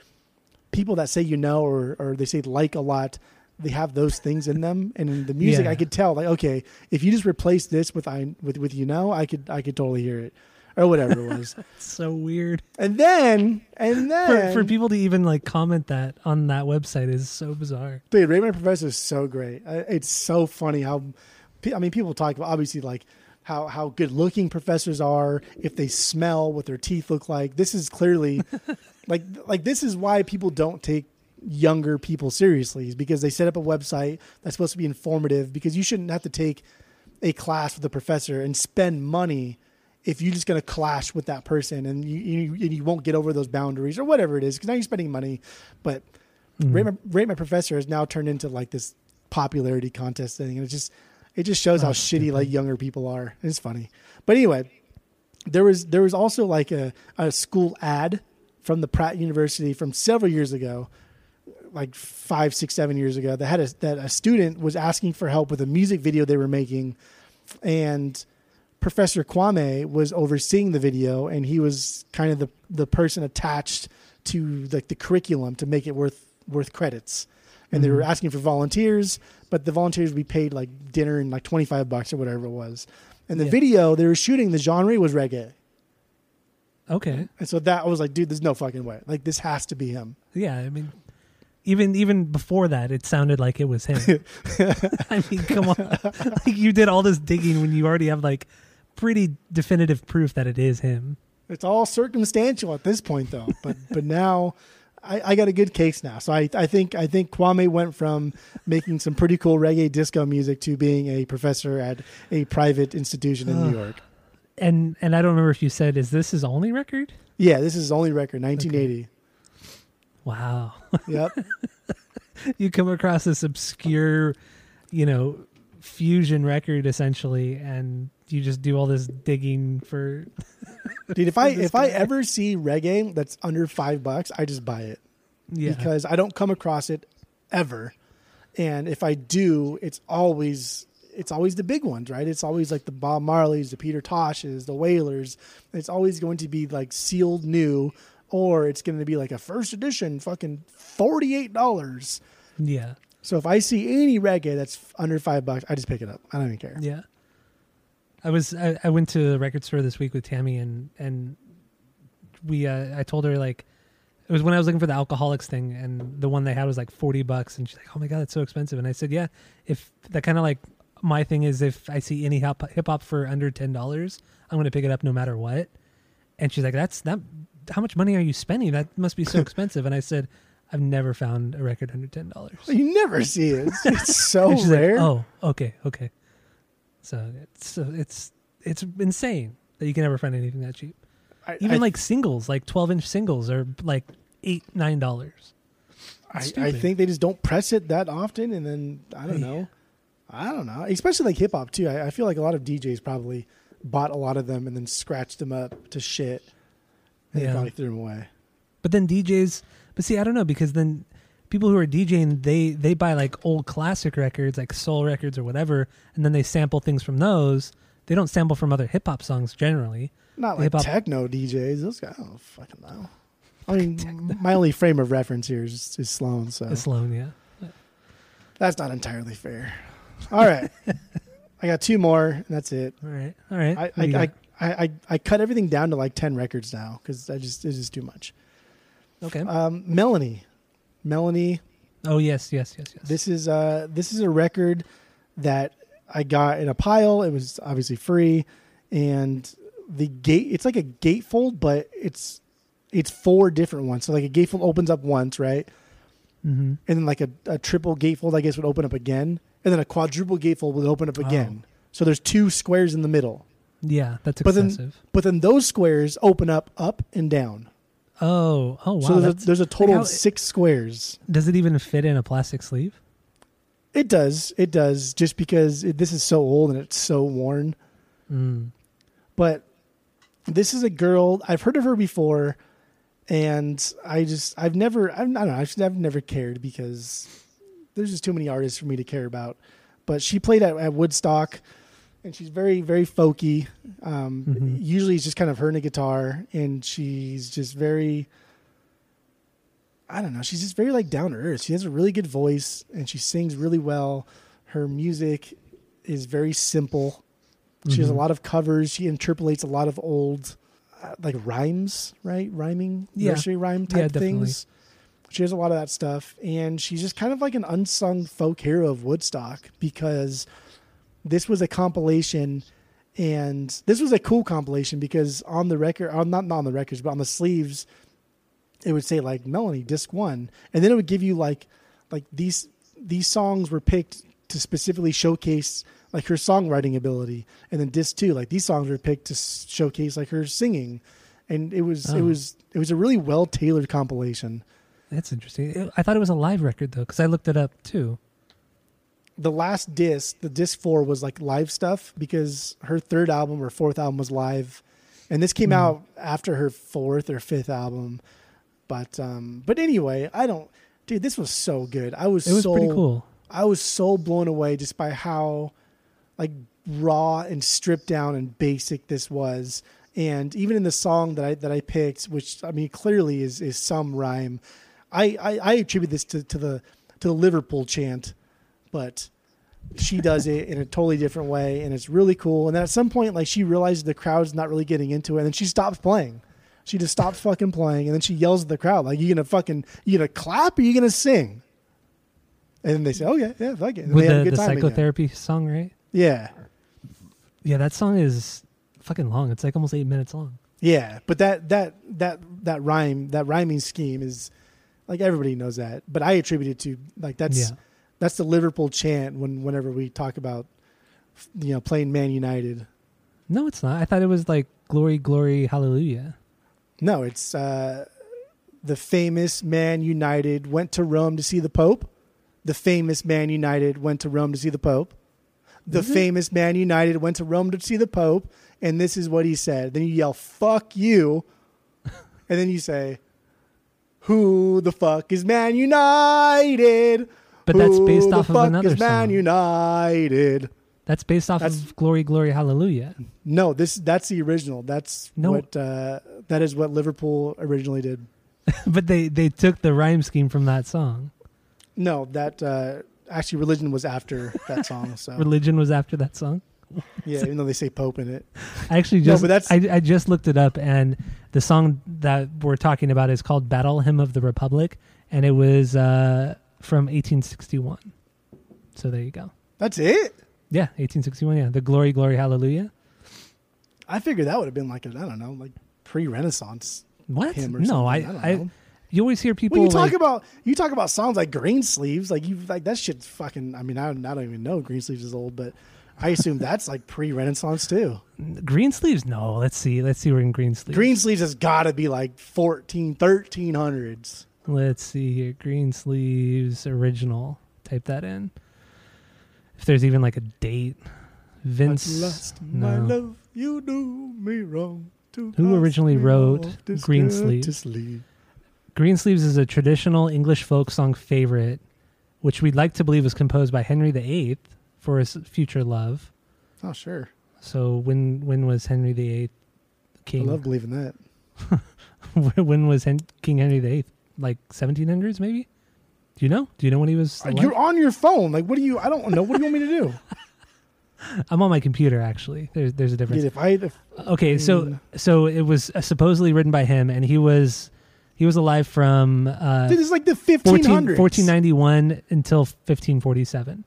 people that say you know or or they say like a lot, they have those things in them, and in the music Yeah. I could tell like okay, if you just replace this with I with with you know, I could I could totally hear it, or whatever it *laughs* was. So weird. and then, and *laughs* then, for people to even like comment that on that website is so bizarre. dude, rate my professor is so great. It's so funny how, I mean, people talk about obviously like how how good looking professors are, if they smell, what their teeth look like. This is clearly, *laughs* like like this is why people don't take younger people seriously is because they set up a website that's supposed to be informative because you shouldn't have to take a class with a professor and spend money if you're just going to clash with that person and you, you and you won't get over those boundaries or whatever it is because now you're spending money. But rate, my, rate my professor has now turned into like this popularity contest thing and it just it just shows how Oh, shitty like younger people are. It's funny. But anyway there was there was also like a, a school ad from the pratt university from several years ago like five, six, seven years ago that had a, that a student was asking for help with a music video they were making, and Professor Kwame was overseeing the video, and he was kind of the the person attached to like the curriculum to make it worth worth credits. And they were mm-hmm. asking for volunteers, but the volunteers would be paid like dinner and like twenty five bucks or whatever it was. And the Yeah. video they were shooting, the genre was reggae. Okay. And so that I was like, dude, there's no fucking way. Like this has to be him. Yeah, I mean, even even before that, it sounded like it was him. *laughs* *laughs* I mean, come on, *laughs* like you did all this digging when you already have like pretty definitive proof that it is him. It's all circumstantial at this point, though. But *laughs* but now, I, I got a good case now. So I I think I think Kwame went from making some pretty cool reggae disco music to being a professor at a private institution in New York. And and I don't remember if you said is this his only record? Yeah, this is his only record, 1980. Wow, Yep. *laughs* you come across this obscure, you know, fusion record essentially, and you just do all this digging for. *laughs* Dude, if I *laughs* if I ever see reggae that's under five bucks, I just buy it Yeah, because I don't come across it ever, and if I do, it's always it's always the big ones, right? It's always like the Bob Marleys, the Peter Toshes, the Wailers. It's always going to be like sealed new, or it's going to be like a first edition, fucking forty eight dollars. yeah, So if I see any reggae that's under five bucks, I just pick it up. I don't even care. yeah. I was I, I went to the record store this week with Tammy and and we uh, I told her like it was when I was looking for the alcoholics thing and the one they had was like 40 bucks and she's like oh my god that's so expensive and I said yeah if that kind of like my thing is if I see any hip hop for under $10 I'm going to pick it up no matter what and she's like that's that how much money are you spending that must be so *laughs* expensive and I said I've never found a record under $10 You never see it. It's, it's so *laughs* she's like, rare. oh, okay, okay. So it's so it's it's insane that you can never find anything that cheap. I, Even I, like singles, like twelve inch singles, are like eight nine dollars. I, I think they just don't press it that often, and then I don't Yeah. know. I don't know. Especially like hip hop too. I, I feel like a lot of DJs probably bought a lot of them and then scratched them up to shit, and they probably threw them away. But then DJs, but see, I don't know because then people who are DJing, they they buy like old classic records, like soul records or whatever, and then they sample things from those. They don't sample from other hip hop songs generally. Not like Hip-hop- techno DJs. Those guys, I don't fucking know. I mean, *laughs* my only frame of reference here is, is Sloan, so It's Sloan, yeah. that's not entirely fair. All right, *laughs* I got two more, and that's it. All right, all right. I you I. I, I, I cut everything down to like ten records now because I just it's just too much. okay. Um, Melanie, Melanie, oh yes, yes, yes, yes. this is uh this is a record that I got in a pile. It was obviously free, and the gate it's like a gatefold, but it's it's four different ones. So like a gatefold opens up once, right, mm-hmm. and then like a, a triple gatefold I guess would open up again, and then a quadruple gatefold would open up again. So there's two squares in the middle, Yeah, that's But then- excessive. but then those squares open up up and down. Oh, oh wow. so there's a, there's a total how- of six squares. Does it even fit in a plastic sleeve? It does. It does. Just because it, this is so old and it's so worn. Mm. But this is a girl. I've heard of her before, and I just I've never I've, I don't know I've, I've never cared because there's just too many artists for me to care about. But she played at, at Woodstock, and she's very very folky. Um, Mhm. Usually it's just kind of her and a guitar, and she's just very. I don't know. She's just very like down to earth. She has a really good voice, and she sings really well. Her music is very simple. She has a Mhm. lot of covers. She interpolates a lot of old uh, like rhymes, right? Rhyming, Yeah. nursery rhyme type definitely. things. She has a lot of that stuff, and she's just kind of like an unsung folk hero of Woodstock because this was a compilation, and this was a cool compilation because on the record, on not not on the records, but on the sleeves, it would say like Melanie Disc One, and then it would give you like like these these songs were picked to specifically showcase like her songwriting ability, and then Disc Two, like these songs were picked to showcase like her singing, and it was it Oh. was it was a really well tailored compilation. That's interesting. I thought it was a live record though, because I looked it up too. The last disc, the disc four was like live stuff because her third album or fourth album was live, and this came Hmm. out after her fourth or fifth album. But um, but anyway, I don't, dude. This was so good. I was It was so, pretty cool. I was so blown away just by how like raw and stripped down and basic this was. And even in the song that I that I picked, which I mean clearly is is some rhyme, I I, I attribute this to, to the to the Liverpool chant, but she does it in a totally different way, and it's really cool. And then at some point, like she realizes the crowd's not really getting into it, and then she stops playing. She just stops fucking playing, and then she yells at the crowd, like, "You gonna fucking you gonna clap or you gonna sing?" And then they say, "Oh yeah, yeah, fuck it." And With they have a the, good the time again. psychotherapy song, right? Yeah, Yeah, that song is fucking long. It's like almost eight minutes long. yeah, but that that that that rhyme that rhyming scheme is like everybody knows that, but I attribute it to like that's yeah. That's the Liverpool chant when whenever we talk about you know playing Man United. No, it's not. I thought it was like glory, glory, hallelujah. No, it's uh, the famous Man United went to Rome to see the Pope. The famous Man United went to Rome to see the Pope. The it? famous Man United went to Rome to see the Pope, and this is what he said. Then you yell "fuck you," and then you say, "Who the fuck is Man United?" But that's based off of another is Man song. United. That's based off That's- of glory, glory, hallelujah. No, this that's the original. That's No. what uh, that is what Liverpool originally did. *laughs* but they they took the rhyme scheme from that song. No, that uh, actually religion was after that song. So *laughs* Religion was after that song. yeah, even though they say Pope in it. *laughs* I actually No, just that's- I, I just looked it up, and the song that we're talking about is called "Battle Hymn of the Republic," and it was uh, from 1861. So there you go. That's it. Yeah, 1861. Yeah, the glory, glory, hallelujah. I figured that would have been like a, I don't know, like pre-Renaissance What? hymn or no, something. I, I, don't I, know. you always hear people Well, you talk like, about you talk about songs like Green Sleeves, like you like that shit's fucking. I mean, I, I don't even know Green Sleeves is old, but I assume that's like pre-Renaissance too. green sleeves. No, let's see. Let's see. We're in green sleeves. Green Sleeves has got to be like 14, 1300s. Let's see here. Green sleeves original. Type that in. If there's even like a date. Vince. Lost no. my love, you do me wrong. Who originally wrote off this Green Sleeves? Greensleeves is a traditional English folk song favorite, which we'd like to believe was composed by Henry VIII for his future love. Oh, sure. So when when was Henry VIII king? I love believing that. *laughs* when was Hen- King Henry VIII? Like 1700s, maybe? Do you know? Do you know when he was? Uh? You're on your phone. Like, what do you? I don't know. What do you want me to do? *laughs* I'm on my computer actually. There's there's a difference. Dude, if I if, Okay, so so it was uh, supposedly written by him, and he was he was alive from uh, dude, this is like the 14, 1500s. 1491 until 1547.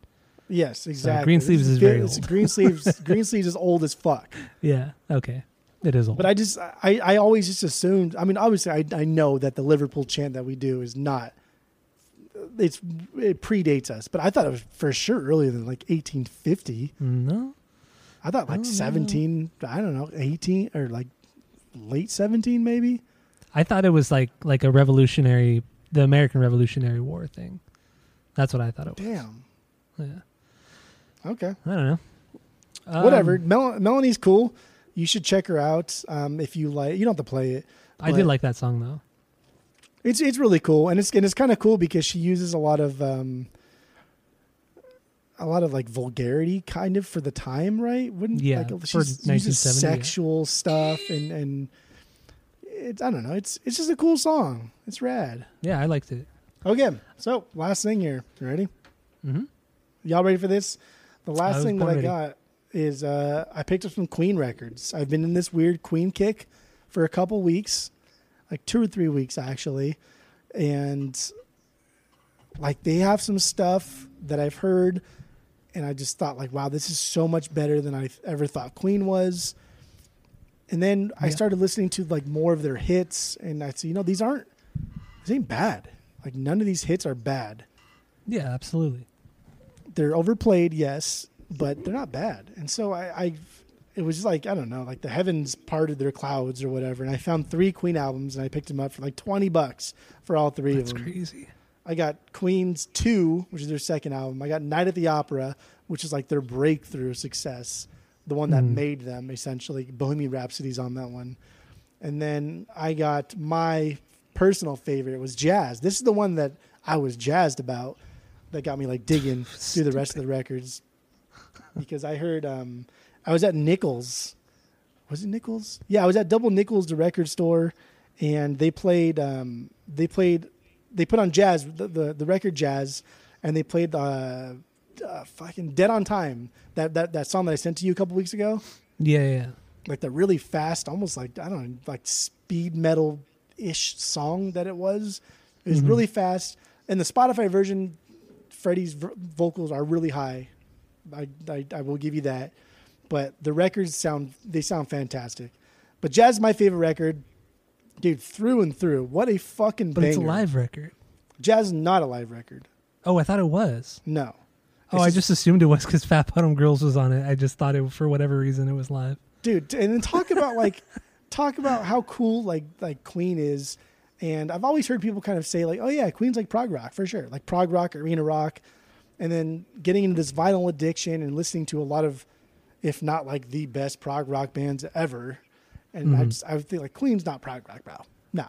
Yes, exactly. Green Sleeves is very old. Green Sleeves. *laughs* Green Sleeves is old as fuck. Yeah. Okay. It is old. But I just, I, I always just assumed. I mean, obviously, I, I know that the Liverpool chant that we do is not. It's it predates us, but I thought it was for sure earlier than like 1850. no. I thought like no. 17. I don't know, 18 or like late 17 maybe. I thought it was like like a revolutionary, the American Revolutionary War thing. That's what I thought it was. Damn. Yeah. Okay. I don't know. Um, Whatever. Mel- Melanie's cool. You should check her out. Um, if you like, you don't have to play it. I did like that song though. It's it's really cool, and it's and it's kind of cool because she uses a lot of um, a lot of like vulgarity, kind of for the time, right? Wouldn't Yeah, like she uses 1970, yeah. sexual stuff and and it's I don't know. It's it's just a cool song. It's rad. Yeah, I liked it. Okay, so last thing here. You ready? hmm Y'all ready for this? The last thing that born I ready. got is uh, I picked up some Queen records. I've been in this weird Queen kick for a couple weeks, like two or three weeks actually, and like they have some stuff that I've heard, and I just thought like, wow, this is so much better than I ever thought Queen was. And then I started listening to like more of their hits, and I said, you know, these aren't, these ain't bad. Like none of these hits are bad. Yeah, absolutely. They're overplayed, yes, but they're not bad. And so I, I it was just like I don't know, like the heavens parted their clouds or whatever. And I found three Queen albums, and I picked them up for like twenty bucks for all three That's of them. That's crazy. I got Queen's Two, which is their second album. I got Night at the Opera, which is like their breakthrough success, the one that Mm. made them essentially. Bohemian Rhapsody's on that one, and then I got my personal favorite was Jazz. This is the one that I was jazzed about, that got me like digging *laughs* through the rest of the records, because I heard um, I was at Nichols. Was it Nichols? Yeah, I was at Double Nichols, the record store, and they played. Um, they played. They put on jazz, the the, the record jazz, and they played uh, uh, fucking Dead on Time. That that that song that I sent to you a couple weeks ago, Yeah, yeah, like the really fast, almost like I don't know, like speed metal ish song that it was. It was Mhm. really fast, and the Spotify version, Freddie's v- vocals are really high. I, I I will give you that, but the records sound they sound fantastic. But Jazz is my favorite record, dude, through and through. What a fucking But banger! it's a live record. Jazz is not a live record. Oh, I thought it was. No. Oh, It's I just assumed it was because Fat Bottom Girls was on it. I just thought it for whatever reason it was live. dude and then talk *laughs* about like talk about how cool like like queen is and i've always heard people kind of say like oh yeah queen's like prog rock for sure like prog rock arena rock and then getting into this vinyl addiction and listening to a lot of if not like the best prog rock bands ever and i Mhm. just i would think like queen's not prog rock bro no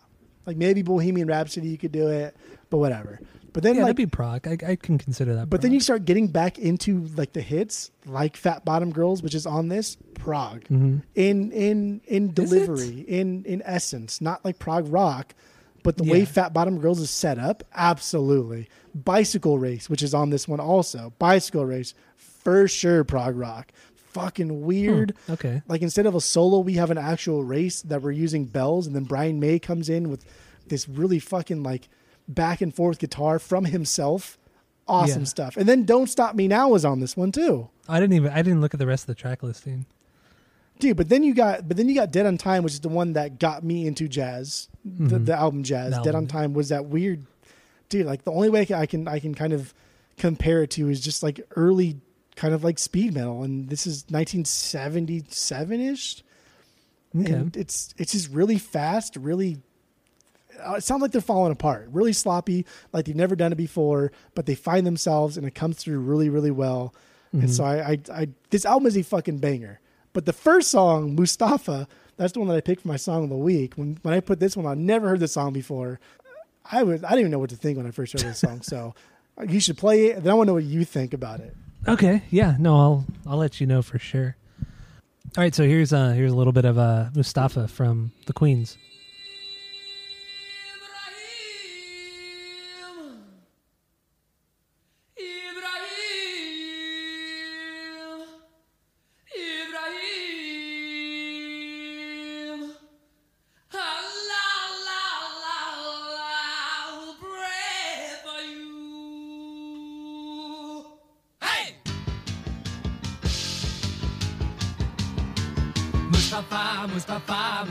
like maybe bohemian rhapsody you could do it but whatever but then yeah, like that'd be prog. I, I can consider that. but then you start getting back into like the hits, like Fat Bottom Girls, which is on this prog Mhm. in in in delivery, in in essence, not like prog rock, but the way Fat Bottom Girls is set up, absolutely. Bicycle Race, which is on this one also, Bicycle Race for sure, prog rock. Fucking weird. Hmm, Okay. Like instead of a solo, we have an actual race that we're using bells, and then Brian May comes in with this really fucking like back and forth guitar from himself. Awesome Yeah. stuff. And then Don't Stop Me Now was on this one too. I didn't even. I didn't look at the rest of the track listing. Dude, but then you got but then you got Dead on Time, which is the one that got me into jazz. The, Mhm. the album Jazz. The Dead on. Time was that weird dude, like the only way I can I can kind of compare it to is just like early kind of like speed metal and this is 1977ish. Okay. And it's it's just really fast, really. uh, It sounds like they're falling apart, really sloppy, like they've never done it before. But they find themselves, and it comes through really, really well. And Mhm. so I, I, I, this album is a fucking banger. But the first song, Mustafa, that's the one that I picked for my song of the week. When when I put this one on, never heard this song before. I was I didn't even know what to think when I first heard this song. So *laughs* uh, you should play it. Then I want to know what you think about it. Okay. Yeah. No, I'll I'll let you know for sure. All right. So here's uh here's a little bit of uh Mustafa from the Queens.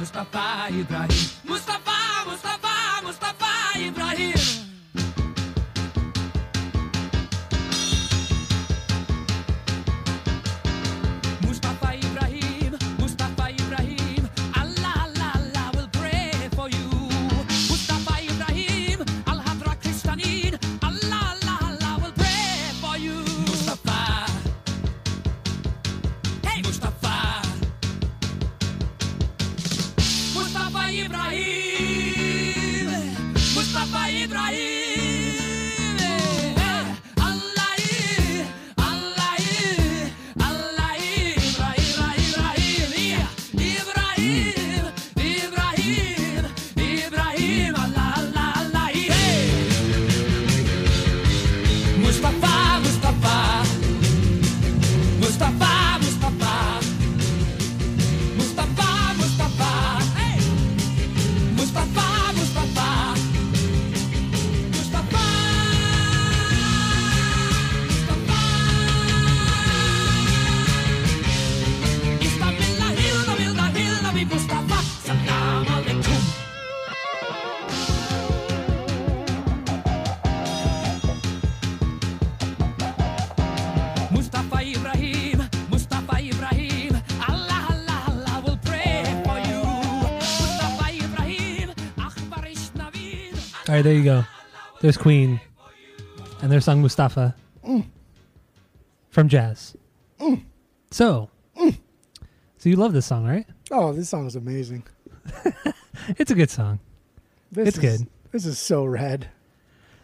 Mustafa, Mustafa, Ibrahim. Mustafa, All right, there you go. There's Queen and their song Mustafa from Jazz. So, so you love this song, right? Oh, this song is amazing. *laughs* It's a good song. This It's is, good. This is so rad.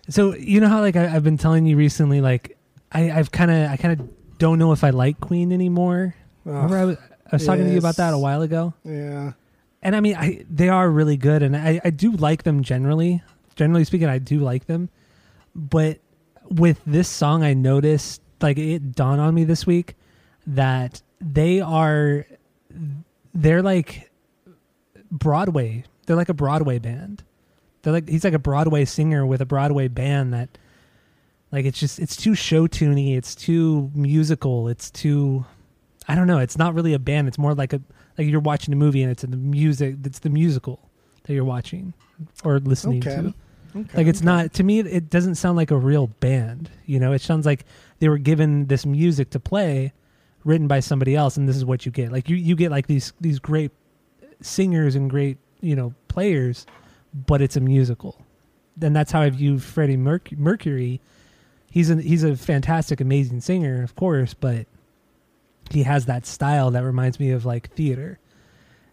So you know how like I, I've been telling you recently, like I, I've kind of I kind of don't know if I like Queen anymore. Remember I was, I was talking to you about that a while ago, Yeah. and I mean I they are really good, and I, I do like them generally. Generally speaking, I do like them, but with this song, I noticed like it dawned on me this week that they are they're like Broadway. They're like a Broadway band. They're like he's like a Broadway singer with a Broadway band that like it's just it's too show tuney, it's too musical, it's too I don't know, it's not really a band, it's more like a like you're watching a movie and it's the music it's the musical that you're watching or listening Okay. to. Okay. Like it's not to me it doesn't sound like a real band, you know? It sounds like they were given this music to play written by somebody else and this is what you get. Like you you get like these these great singers and great, you know, players, but it's a musical. And that's how I view Freddie Merc- Mercury. He's a he's a fantastic amazing singer, of course, but he has that style that reminds me of like theater.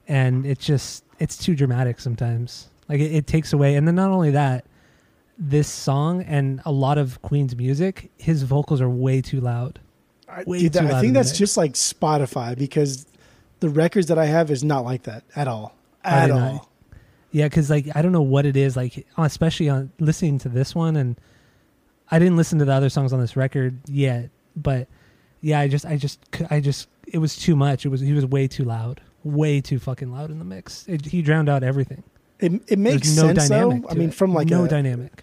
And it's just it's too dramatic sometimes. Like it, it takes away and then not only that, this song and a lot of Queen's music, his vocals are way too loud. I, way dude, too that- loud I think that's just like Spotify because the records that I have is not like that at all. At all. not. Yeah, because like I don't know what it is, like especially on listening to this one, and I didn't listen to the other songs on this record yet, but yeah, I just, I just, I just, it was too much. It was he was way too loud, way too fucking loud in the mix. It, he drowned out everything. It, it makes no sense though. I mean, it. from like no a, dynamic.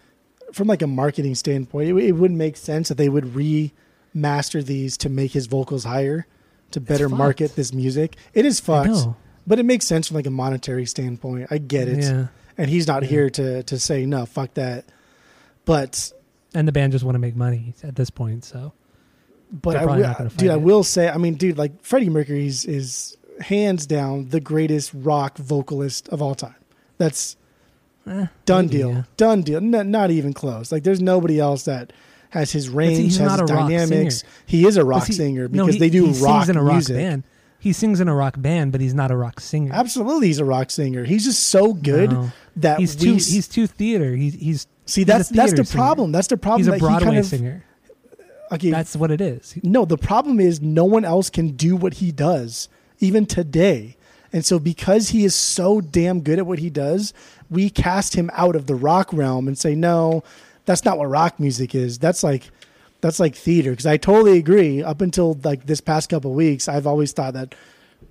from like a marketing standpoint, it, it would make sense that they would remaster these to make his vocals higher to better market this music. It is fucked, but it makes sense from like a monetary standpoint. I get it, Yeah, and he's not Yeah. here to to say no, fuck that. But and the band just want to make money at this point, so but I probably will, dude, fight I will say, I mean, dude, like Freddie Mercury is, is hands down the greatest rock vocalist of all time. That's eh, done maybe, deal, yeah. done deal. N- not even close. Like there's nobody else that has his range, has his dynamics. He is a rock see, singer no, because he- they do he rock sings in a rock music. band. He sings in a rock band, but he's not a rock singer. Absolutely, he's a rock singer. He's just so good No. that He's we too s- he's too theater. He's he's see he's that's that's the singer. problem. That's the problem. he's a that Broadway he kind of, singer. Okay, That's what it is. No, the problem is no one else can do what he does, even today. And so, because he is so damn good at what he does, we cast him out of the rock realm and say, no, that's not what rock music is. That's like, that's like theater. Because I totally agree. Up until like this past couple of weeks, I've always thought that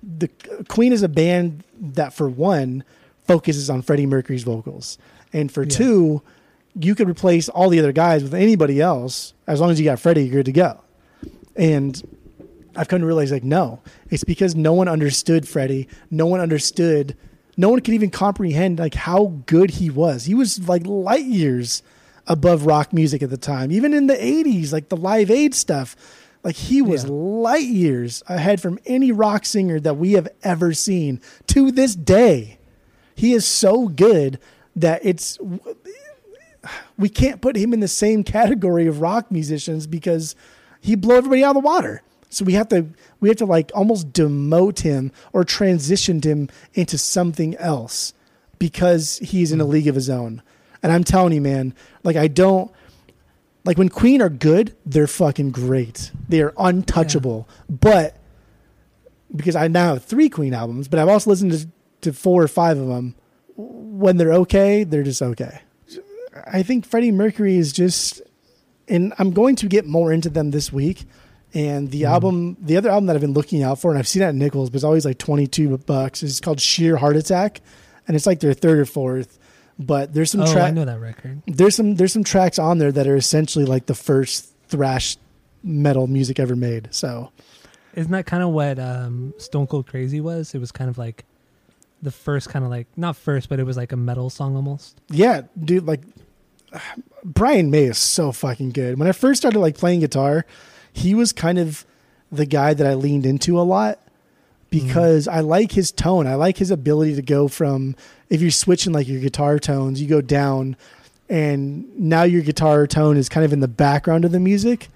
the Queen is a band that, for one, focuses on Freddie Mercury's vocals, and for Yeah. two, you could replace all the other guys with anybody else as long as you got Freddie, you're good to go. And I've come to realize like no, it's because no one understood Freddie. No one understood. No one could even comprehend like how good he was. He was like light years above rock music at the time. Even in the '80s, like the Live Aid stuff, like he was Yeah. light years ahead from any rock singer that we have ever seen to this day. He is so good that it's we can't put him in the same category of rock musicians because he blew everybody out of the water. So we have to we have to like almost demote him or transition him into something else because he's in a mm-hmm. league of his own. And I'm telling you, man, like I don't like when Queen are good, they're fucking great. They are untouchable. But because I now have three Queen albums, but I've also listened to, to four or five of them. When they're okay, they're just okay. I think Freddie Mercury is just, and I'm going to get more into them this week. And the album, the other album that I've been looking out for, and I've seen it at Nichols, but it's always like 22 bucks. Is called Sheer Heart Attack, and it's like their third or fourth. But there's some oh, I know that record. there's some there's some tracks on there that are essentially like the first thrash metal music ever made. So Isn't that kind of what um, Stone Cold Crazy was? It was kind of like the first kind of like not first, but it was like a metal song almost. yeah, dude, like *sighs* Brian May is so fucking good. When I first started like playing guitar, he was kind of the guy that I leaned into a lot because I like his tone. I like his ability to go from if you're switching like your guitar tones, you go down and now your guitar tone is kind of in the background of the music.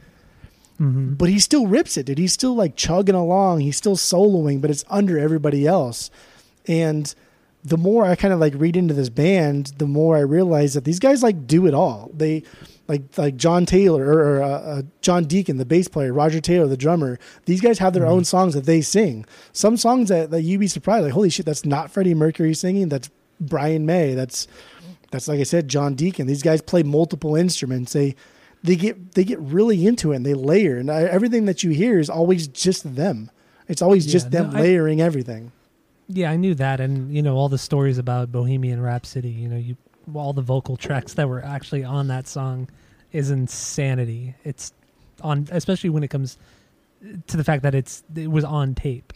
hmm But he still rips it, dude. He's still like chugging along. He's still soloing, but it's under everybody else. And the more I kind of like read into this band, the more I realize that these guys like do it all. They like like John Taylor or, or uh, uh, John Deacon, the bass player, Roger Taylor, the drummer. These guys have their own songs that they sing. Some songs that, that you'd be surprised, like holy shit, that's not Freddie Mercury singing. That's Brian May. That's that's like I said, John Deacon. These guys play multiple instruments. They they get they get really into it and they layer and everything that you hear is always just them. It's always Yeah, just them no, I- layering everything. Yeah, I knew that, and you know all the stories about Bohemian Rhapsody. You know, you all the vocal tracks that were actually on that song is insanity. It's on, especially when it comes to the fact that it's it was on tape.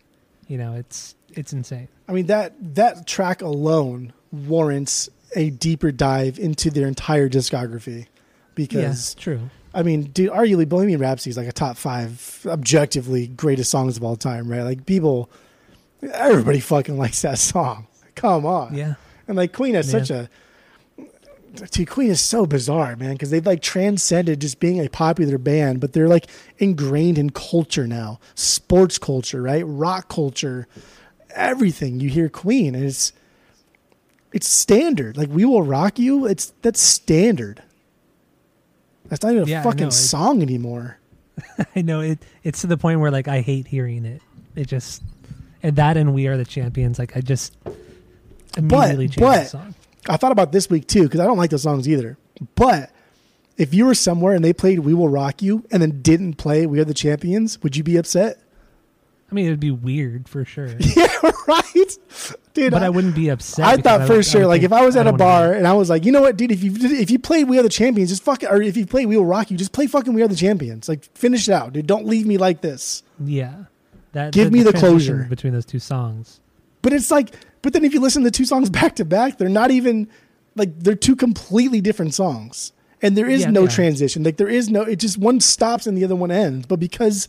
You know, it's it's insane. I mean that that track alone warrants a deeper dive into their entire discography because yeah, true. I mean, dude, arguably Bohemian Rhapsody is like a top five objectively greatest songs of all time, right? Like people, everybody fucking likes that song. *laughs* Come on, Yeah, and like Queen has Man. such a. Dude, Queen is so bizarre, man, because they've like transcended just being a popular band, but they're like ingrained in culture now, sports culture, right, rock culture, everything. You hear Queen, and it's it's standard. Like "We Will Rock You," it's that's standard. That's not even a Yeah, fucking it- song anymore. *laughs* I know it. It's to the point where like I hate hearing it. It just and that and we are the champions. Like I just immediately change but- the song. I thought about this week too because I don't like those songs either. But if you were somewhere and they played "We Will Rock You" and then didn't play "We Are the Champions," would you be upset? I mean, it'd be weird for sure, *laughs* Yeah, right, dude. but I wouldn't be upset. I thought for would sure, like think, if I was at a bar and I was like, you know what, dude, if you if you played "We Are the Champions," just fuck it, or if you play "We Will Rock You," just play fucking "We Are the Champions." Like finish it out, dude. Don't leave me like this. yeah, that Give me the transition closure. between those two songs. But it's like, but then if you listen to two songs *laughs* back to back, they're not even like they're two completely different songs, and there is Yeah, no transition. Like there is no, it just one stops and the other one ends. But because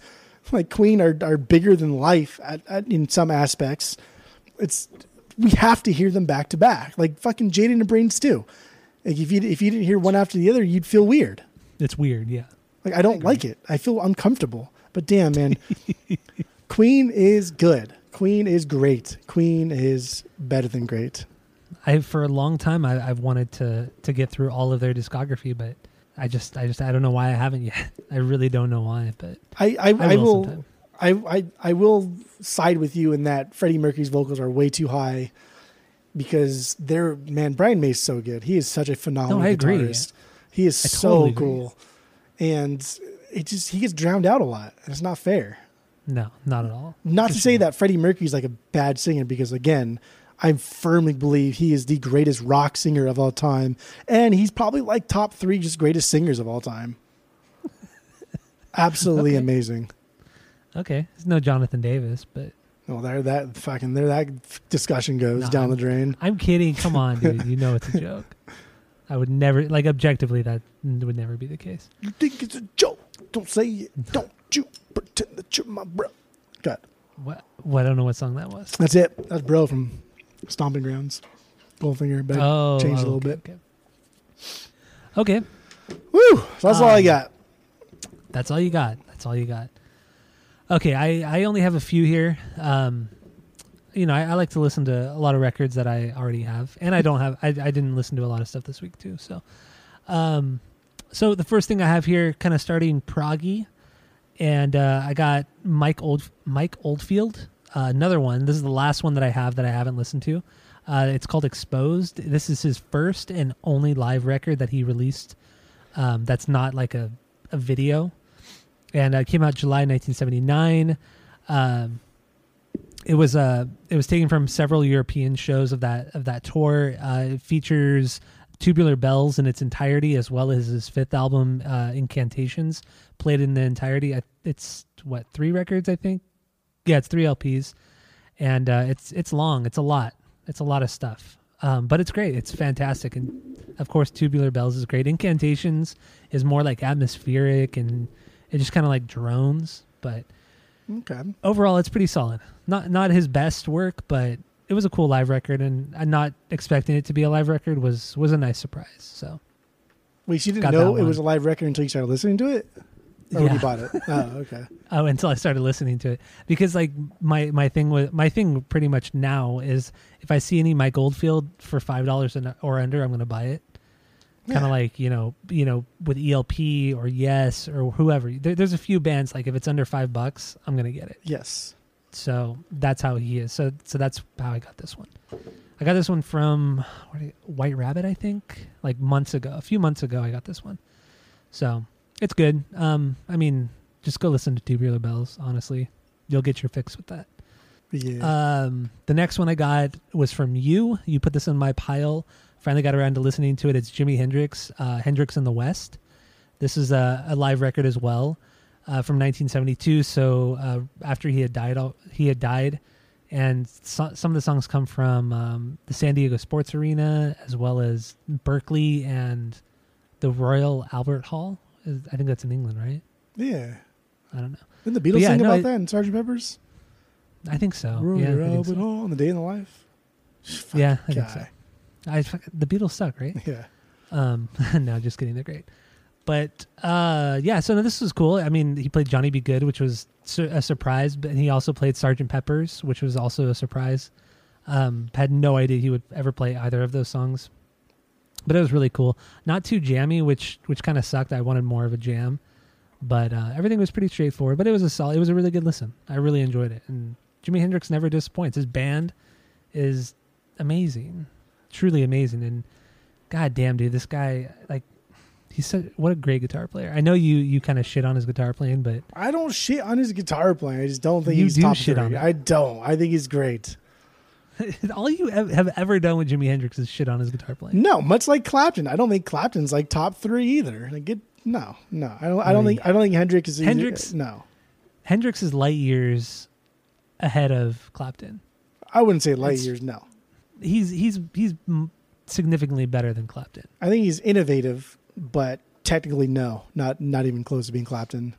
like Queen are are bigger than life at, at, in some aspects, it's we have to hear them back to back, like fucking Jaden and Brains too. Like if you if you didn't hear one after the other, you'd feel weird. It's weird, yeah. Like I don't like it. I feel uncomfortable. But damn, man, *laughs* Queen is good. Queen is great. Queen is better than great. I for a long time I, I've wanted to to get through all of their discography, but I just I just I don't know why I haven't yet. *laughs* I really don't know why, but I I, I, I will. will. I, I I will side with you in that Freddie Mercury's vocals are way too high because they're man Brian May's so good. He is such a phenomenal No, I agree. guitarist. He is I so totally agree. cool, and it just he gets drowned out a lot, and it's not fair. No, not at all. Not to say that Freddie Mercury's like a bad singer because again, I firmly believe he is the greatest rock singer of all time, and he's probably like top three just greatest singers of all time. *laughs* Absolutely Okay. amazing. Okay, it's no Jonathan Davis, but Well, there that fucking there that discussion goes No, down I'm- the drain. I'm kidding. Come on, dude. *laughs* You know it's a joke. I would never like objectively that would never be the case. You think it's a joke? Don't say it. *laughs* Don't you pretend that you're my bro. Got. What? What? I don't know what song that was. That's it. That's bro from Stomping Grounds. Goldfinger, but oh, changed a little okay, bit. Okay. okay, Woo! So that's all I Um, got. that's all you got. That's all you got. Okay, I I only have a few here. Um, you know, I, I like to listen to a lot of records that I already have, and I don't have. I I didn't listen to a lot of stuff this week too. So, um, so the first thing I have here, kind of starting proggy, and uh, I got Mike Old Mike Oldfield. Uh, another one. This is the last one that I have that I haven't listened to. Uh, it's called Exposed. This is his first and only live record that he released. Um, that's not like a, a video, and uh, came out July 1979. Um, it was uh, it was taken from several European shows of that of that tour. Uh, it features Tubular Bells in its entirety, as well as his fifth album, uh, Incantations, played in the entirety. It's what three records, I think. Yeah, it's three LPs, and uh, it's it's long. It's a lot. It's a lot of stuff. Um, but it's great. It's fantastic, and of course, Tubular Bells is great. Incantations is more like atmospheric, and it just kind of like drones. But Okay. overall, it's pretty solid. Not not his best work, but it was a cool live record, and not expecting it to be a live record was was a nice surprise. So Wait, you didn't know it was a live record until you started listening to it, or when you bought it? *laughs* Oh, okay. Oh, until I started listening to it, because like my my thing was my thing pretty much now is if I see any Mike Oldfield for five dollars or under, I'm going to buy it. Kind of like you know you know with ELP or Yes or whoever. There, there's a few bands like if it's under five bucks, I'm going to get it. Yes. So that's how he is. So so that's how I got this one. I got this one from did- White Rabbit, I think, like months ago. A few months ago, I got this one. So it's good. Um, I mean, just go listen to Tubular Bells. Honestly, you'll get your fix with that. Yeah. Um, the next one I got was from you. You put this in my pile. Finally got around to listening to it. It's Jimi Hendrix, uh, Hendrix in the West. This is a, a live record as well uh, from 1972. So uh, after he had died, he had died, and so, some of the songs come from um, the San Diego Sports Arena as well as Berkeley and the Royal Albert Hall. I think that's in England, right? yeah. I don't know. Didn't the Beatles yeah, sing no, about I- that in Sgt. Pepper's? I think so. Roy yeah, Albert so. Hall on the day in the life. Yeah, I think so. I, the Beatles suck, right? *laughs* Yeah. Um, *laughs* no, just kidding. They're great. But uh, yeah, so no, this was cool. I mean, he played Johnny B. Goode, which was su- a surprise, but he also played Sergeant Pepper's, which was also a surprise. Um, had no idea he would ever play either of those songs, but it was really cool. Not too jammy, which which kind of sucked. I wanted more of a jam, but uh, everything was pretty straightforward. But it was a solid. It was a really good listen. I really enjoyed it, and Jimi Hendrix never disappoints. His band is amazing, truly amazing, and god damn, dude, this guy like he's such what a great guitar player. I know you you kind of shit on his guitar playing, but I don't shit on his guitar playing. I just don't think You he's do top shit three. on it. I don't. I think he's great. *laughs* all you have ever done with Jimi Hendrix is shit on his guitar playing. No, much like Clapton. I don't think Clapton's like top three either. Like get no, no. I don't. I don't think. I don't think Hendrix is. Hendrix- No, Hendrix is light years ahead of Clapton. I wouldn't say light It's- years. No, He's he's he's significantly better than Clapton. I think he's innovative, but technically, no, not not even close to being Clapton.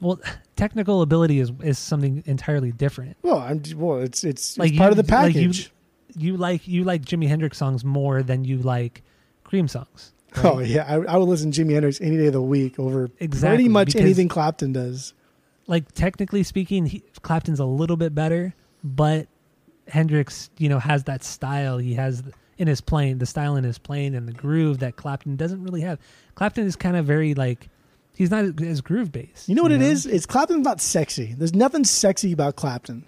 Well, technical ability is is something entirely different. Well, I'm well. It's it's, Like it's part of the like you- package. You like you like Jimi Hendrix songs more than you like Cream songs. right? Oh yeah, I, I would listen to Jimi Hendrix any day of the week over Exactly, pretty much anything Clapton does. like technically speaking, he, Clapton's a little bit better, but Hendrix, you know, has that style. He has in his playing, the style in his playing and the groove that Clapton doesn't really have. Clapton is kind of very like he's not as groove based. You know what it is? It's Clapton's not sexy. There's nothing sexy about Clapton.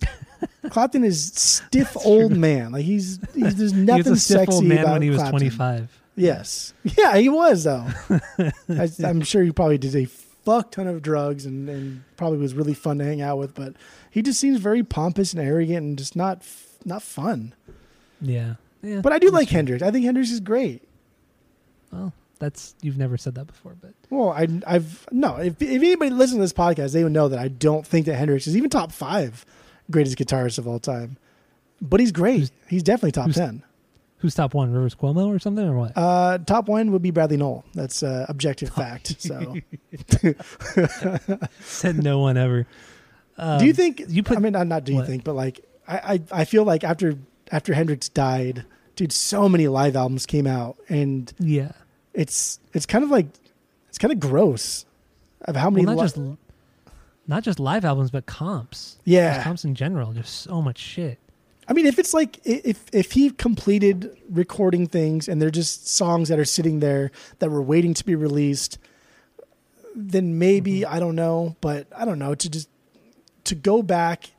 *laughs* Clapton is stiff old man. Like he's, he's there's *laughs* He was nothing a stiff sexy old man about when he was Clapton. twenty five. Yes, yeah, he was though. *laughs* I, I'm sure he probably did a fuck ton of drugs and, and probably was really fun to hang out with. But he just seems very pompous and arrogant and just not not fun. Yeah, yeah. But I do like true. Hendrix. I think Hendrix is great. Well, that's you've never said that before, but Well, I, I've no. If, if anybody listens to this podcast, they would know that I don't think that Hendrix is even top five greatest guitarist of all time. But he's great. Who's- he's definitely top who's- ten. who's top one? Rivers Cuomo or something or what? Uh, top one would be Bradley Nowell. That's uh, objective fact. So, *laughs* *laughs* Said no one ever. Um, do you think you put? I mean, not, not do you what? think, but like, I, I, I feel like after after Hendrix died, dude, so many live albums came out, and yeah. it's it's kind of like it's kind of gross of how many. Well, not li- just not just live albums, but comps. Yeah. Just comps in general. Just so much shit. I mean, if it's like if if he completed recording things and they're just songs that are sitting there that were waiting to be released, then maybe Mm-hmm. I don't know, but I don't know to just to go back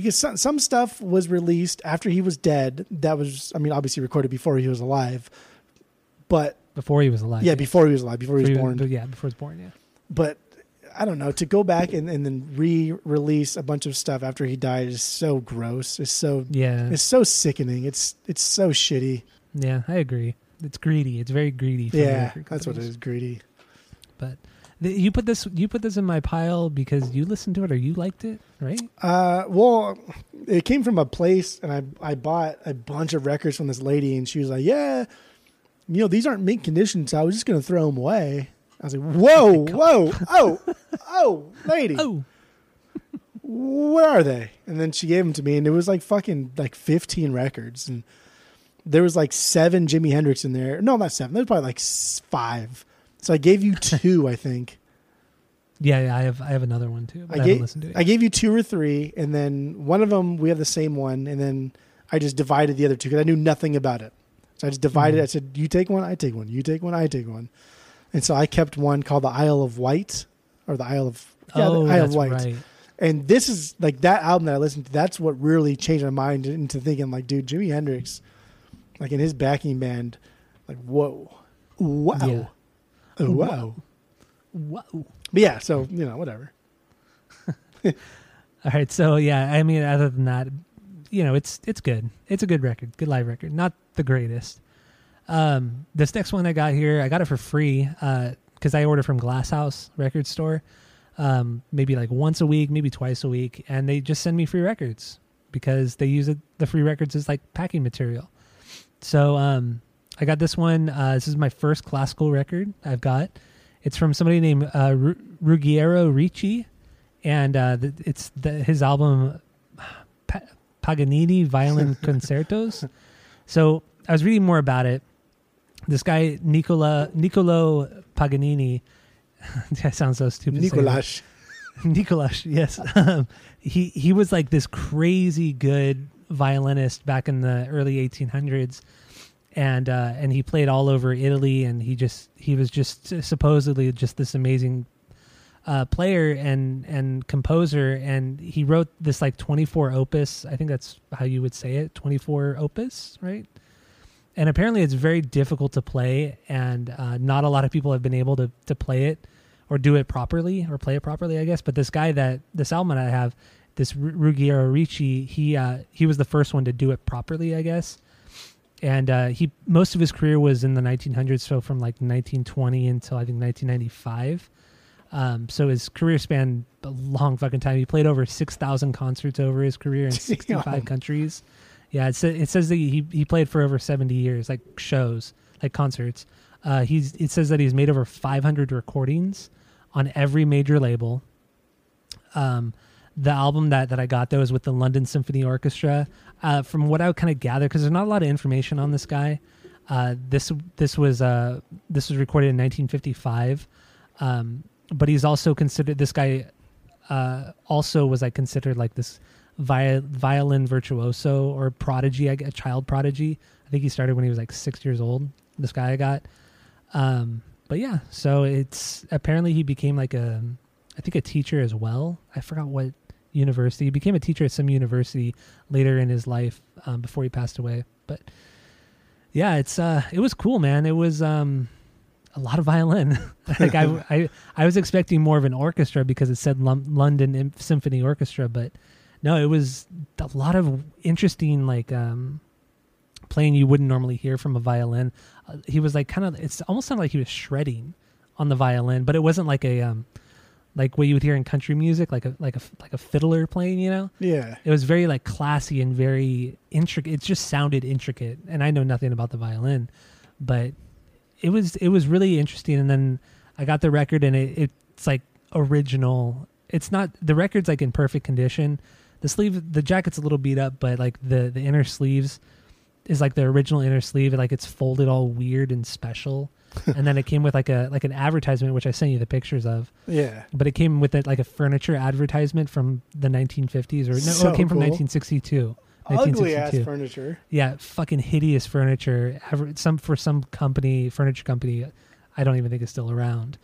because some some stuff was released after he was dead. That was, I mean, obviously recorded before he was alive, but Before he was alive. yeah, before he was alive, before he was born. but yeah, before he was born. Yeah. But I don't know to go back and, and then re-release a bunch of stuff after he died is so gross. It's so Yeah. it's so sickening. It's it's so shitty. yeah. I agree. It's greedy. It's very greedy. Yeah, that's what it is. Greedy. But you put this you put this in my pile because you listened to it or you liked it, right? Uh, well, it came from a place, and I I bought a bunch of records from this lady, and she was like, "Yeah, you know, these aren't mint condition, so I was just gonna throw them away." I was like, *laughs* "Whoa, whoa, oh, oh, lady, *laughs* Oh, where are they?" And then she gave them to me, and it was like fucking like fifteen records, and there was like seven Jimi Hendrix in there. No, not seven. There's probably like five. So I gave you *laughs* two, I think. Yeah, yeah, I have I have another one too. I, gave listened to it. I gave you two or three, and then one of them we have the same one, and then I just divided the other two because I knew nothing about it. So I just divided. Mhm. I said, "You take one, I take one. You take one, I take one." And so I kept one called the Isle of Wight, or the Isle of yeah, oh, the Isle that's of Wight. right. And this is like that album that I listened to. That's what really changed my mind into thinking like, dude, Jimi Hendrix, like in his backing band, like whoa, wow, Yeah. Oh, wow. Whoa. But yeah, so you know, whatever. *laughs* All right, so yeah, I mean, other than that, you know, it's it's good. It's a good record, good live record. Not the greatest. Um, this next one I got here, I got it for free because I order from Glasshouse Record Store, um, maybe like once a week, maybe twice a week, and they just send me free records because they use it, the free records as like packing material. So um, I got this one. Uh, this is my first classical record I've got. It's from somebody named uh, Ru- Ruggiero Ricci, and uh, the, it's the, his album *sighs* pa- Paganini Violin *laughs* Concertos. So I was reading more about it. This guy Nicola Niccolo Paganini. *laughs* that sounds so stupid. Nicolas. *laughs* Nicolas, yes. Um, he he was like this crazy good violinist back in the early 1800s, and uh, and he played all over Italy, and he just he was just supposedly just this amazing uh, player and and composer, and he wrote this like 24 opus. I think that's how you would say it, 24 opus, right? And apparently, it's very difficult to play, and uh, not a lot of people have been able to to play it or do it properly or play it properly, I guess. But this guy that this album that I have, this Ru- Ruggiero Ricci, he uh, he was the first one to do it properly, I guess. And uh, he most of his career was in the 1900s, so from like 1920 until I think 1995. Um, so his career spanned a long fucking time. He played over 6,000 concerts over his career in *laughs* 65 Damn. countries. Yeah, it, sa- it says that he he played for over 70 years, like shows, like concerts. Uh, he's it says that he's made over 500 recordings on every major label. Um, the album that, that I got though is with the London Symphony Orchestra. Uh, from what I kind of gather, because there's not a lot of information on this guy. Uh, this this was uh, this was recorded in 1955, um, but he's also considered this guy. Uh, also was like considered like this vi- violin virtuoso or prodigy, a child prodigy. I think he started when he was like six years old. This guy I got. Um, but yeah, so it's apparently he became like a, I think a teacher as well. I forgot what university. He became a teacher at some university later in his life um, before he passed away. But yeah, it's uh, it was cool, man. It was um, a lot of violin. *laughs* like I, *laughs* I, I was expecting more of an orchestra because it said Lon- London Symphony Orchestra, but no, it was a lot of interesting like um, playing you wouldn't normally hear from a violin. Uh, he was like kind of it's almost sounded like he was shredding on the violin, but it wasn't like a um, like what you would hear in country music, like a like a like a fiddler playing. You know, Yeah. it was very like classy and very intricate. It just sounded intricate, and I know nothing about the violin, but it was it was really interesting. And then I got the record, and it, it's like original. It's not the record's like in perfect condition. The sleeve, the jacket's a little beat up, but like the the inner sleeves is like the original inner sleeve. Like it's folded all weird and special. *laughs* and then it came with like a like an advertisement, which I sent you the pictures of. Yeah. but it came with it like a furniture advertisement from the 1950s or no So it came from 1962 Ugly ass 1962 furniture. yeah fucking hideous furniture. Some for some company furniture company i don't even think it's still around.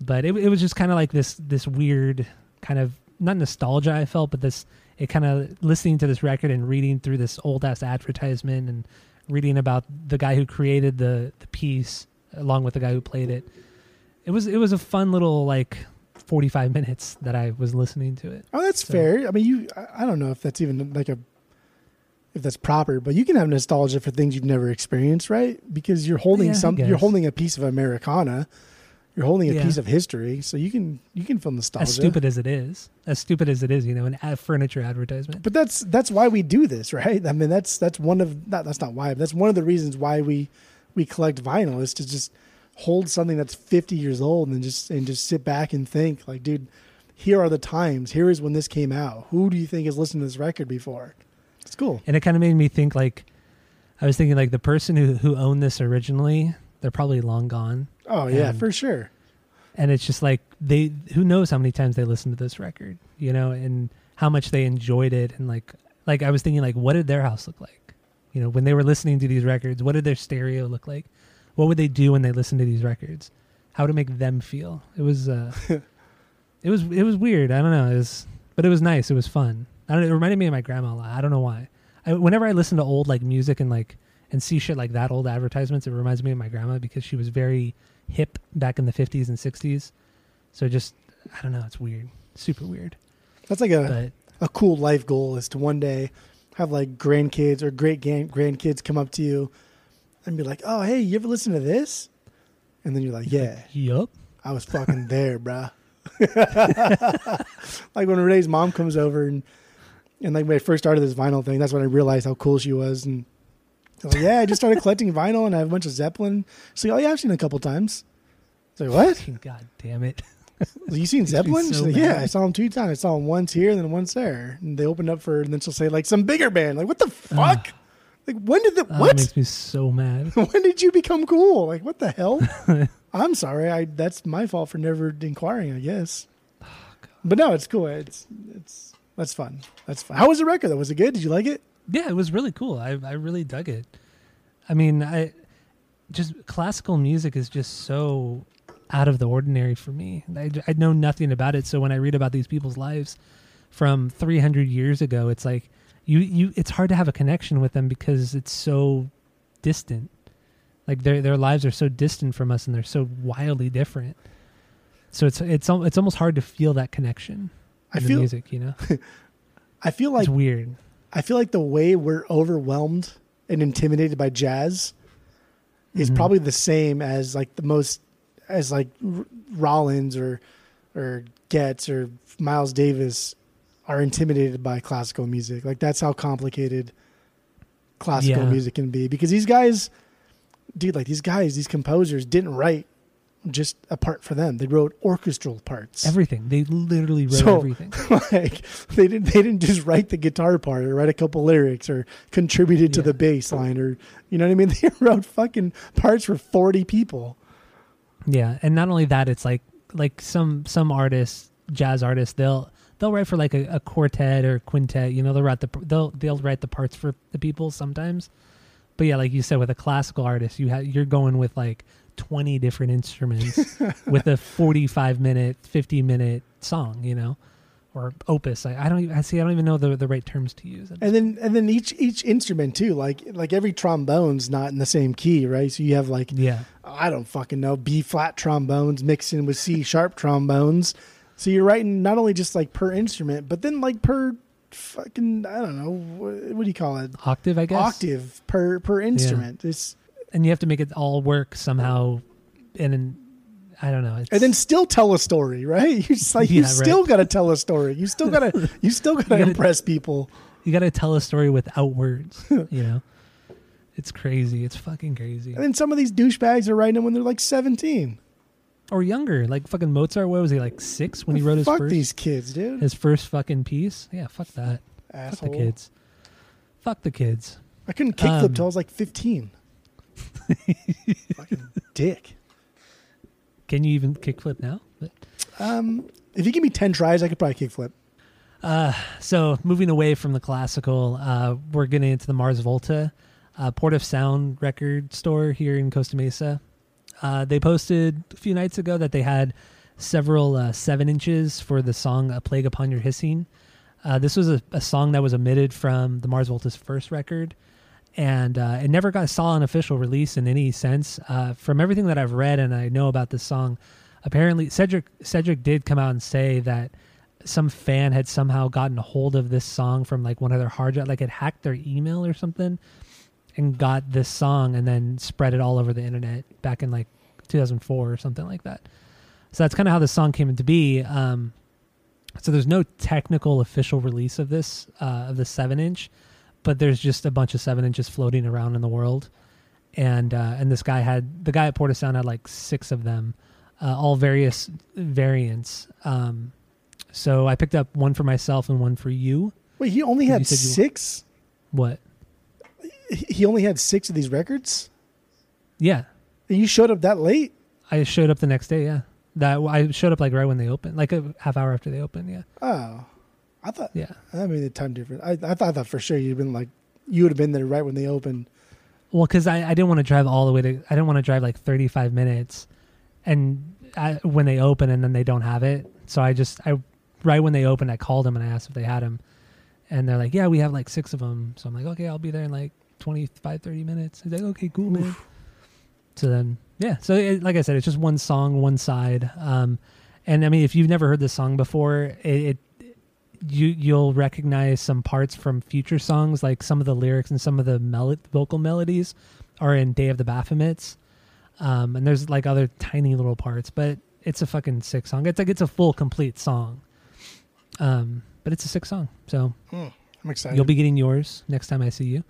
But it, it was just kind of like this this weird kind of not nostalgia i felt but this it kind of listening to this record and reading through this old ass advertisement and reading about the guy who created the the piece along with the guy who played it it was it was a fun little like 45 minutes that i was listening to it Oh, that's So- fair. I mean, you. I- don't know if that's even like a, if that's proper, but you can have nostalgia for things you've never experienced, right? Because you're holding Yeah, some. You're holding a piece of Americana. You're holding a Yeah. piece of history, so you can you can feel nostalgia. as stupid as it is as stupid as it is you know an ad furniture advertisement But that's that's why we do this, *laughs* right? I mean, that's that's one of not that's not why, but that's one of the reasons why we we collect vinyl is to just hold something that's 50 years old and just and just sit back and think like, dude, here are the times. Here is when this came out. Who do you think has listened to this record before? It's cool. and it kind of made me think like I was thinking like the person who who owned this originally, they're probably long gone, Oh yeah, And- for sure. and it's just like they who knows how many times they listened to this record, you know, and how much they enjoyed it, and like like I was thinking like what did their house look like, you know, when they were listening to these records, what did their stereo look like, what would they do when they listened to these records, how to make them feel. It was uh, *laughs* it was it was weird. I don't know, it was but it was nice. It was fun. I don't. It reminded me of my grandma a lot. I don't know why. I, whenever I listen to old like music and like and see shit like that, old advertisements, it reminds me of my grandma because she was very hip back in the fifties and sixties. So just I don't know. It's weird, super weird. That's like a, But a cool life goal is to one day have like grandkids or great grandkids come up to you and be like, "Oh, hey, you ever listen to this?" And then you're like, "Yeah, yup. I was fucking there, bruh." *laughs* like when Renee's mom comes over and and like when I first started this vinyl thing, that's when I realized how cool she was. And I was like, yeah, I just started collecting vinyl and I have a bunch of Zeppelin. So like, oh yeah, I've seen it a couple times. Like, what? *laughs* God damn it. *laughs* You seen Zeppelin? so yeah. I saw them two times. I saw them once here, and then once there. And they opened up for, and then she'll say like some bigger band. Like, what the fuck? like, when did the Oh, what? That makes me so mad. *laughs* when did you become cool? Like, what the hell? *laughs* I'm sorry. I that's my fault for never inquiring. I guess. Oh, but no, it's cool. It's it's that's fun. That's fun. How was the record? though? Was it good? Did you like it? Yeah, it was really cool. I I really dug it. I mean, I just classical music is just so out of the ordinary for me. I, I know nothing about it, so when I read about these people's lives from 300 years ago, it's like you you it's hard to have a connection with them because it's so distant. Like their their lives are so distant from us and they're so wildly different. So it's it's it's almost hard to feel that connection I in the feel music, you know. *laughs* I feel like it's weird. I feel like the way we're overwhelmed and intimidated by jazz is Mhm. probably the same as like the most as like R- Rollins or or Getz or Miles Davis are intimidated by classical music. Like that's how complicated classical Yeah. music can be because these guys dude like these guys these composers didn't write just a part for them. They wrote orchestral parts. Everything. They literally wrote So- everything. *laughs* like they didn't they didn't just write the guitar part or write a couple lyrics or contributed to the bass line or you know what I mean? *laughs* They wrote fucking parts for forty people. Yeah, and not only that, it's like like some some artists, jazz artists, they'll they'll write for like a, a quartet or quintet. You know, they'll write the they'll they'll write the parts for the people sometimes. But yeah, like you said, with a classical artist, you have you're going with like twenty different instruments *laughs* with a forty-five minute, fifty minute song. You know, or opus. I, I don't even I see. I don't even know the the right terms to use. And then and then each each instrument too, like like every trombone's not in the same key, right? So you have like yeah, I don't fucking know, B flat trombones mixed in with C sharp trombones. So you're writing not only just like per instrument, but then like per fucking I don't know what, what do you call it? octave, I guess. Octave per per instrument. It's and you have to make it all work somehow. And then I don't know. It's, and then still tell a story, right? *laughs* You just like you Yeah, right. still got to tell a story. You still got to *laughs* you still got to gotta- impress people. you got to tell a story without words. *laughs* you know, it's crazy. It's fucking crazy. And then some of these douchebags are writing them when they're like 17. Or younger, like fucking Mozart. What was he like six when he wrote his Fuck first these kids, dude. his first fucking piece? Yeah, fuck that. Asshole. Fuck the kids. Fuck the kids. I couldn't kickflip Um, till I was like 15. fucking dick. Can you even kickflip now? But, Um, if you give me 10 tries, I could probably kickflip. uh, so moving away from the classical, uh, we're getting into the Mars Volta, uh, Port of Sound record store here in Costa Mesa. Uh, they posted a few nights ago that they had several uh, seven inches for the song "A Plague Upon Your Hissing." Uh, this was a, a song that was omitted from the Mars Volta's first record, and uh, it never got saw an official release in any sense. Uh, from everything that I've read and I know about this song, apparently Cedric Cedric did come out and say that some fan had somehow gotten a hold of this song from like one of their hard drive, like it hacked their email or something, and got this song and then spread it all over the internet back in like 2004 or something like that. So that's kind of how the song came into be. Um, so there's no technical official release of this uh, of the seven inch, but there's just a bunch of seven inches floating around in the world, and uh, and this guy had the guy at Port of Sound had like six of them, uh, all various variants. Um, so I picked up one for myself and one for you. Wait, he only had you- six? What? he he only had six of these records, Yeah, and you showed up that late. I showed up the next day. Yeah, that I showed up like right when they opened, like a half hour after they opened. Yeah, Oh, I thought. yeah. I mean, the time difference. I, I thought that for sure you'd been like you would have been there right when they opened. Well, because I, I didn't want to drive all the way to. I didn't want to drive like thirty five minutes, and I, when they open and then they don't have it. So I just I right when they opened, I called them and I asked if they had them, and they're like, "Yeah, we have like six of them." So I'm like, "Okay, I'll be there in like 25, 30 minutes." He's like, "Okay, cool, man." So then, yeah. So it, like I said, it's just one song, one side. Um, and I mean, if you've never heard this song before, it, it you you'll recognize some parts from future songs, like some of the lyrics and some of the mel- vocal melodies are in Day of the Baphomets. Um, and there's like other tiny little parts, but it's a fucking sick song. It's like it's a full complete song. Um, but it's a sick song, so I'm excited. You'll be getting yours next time I see you.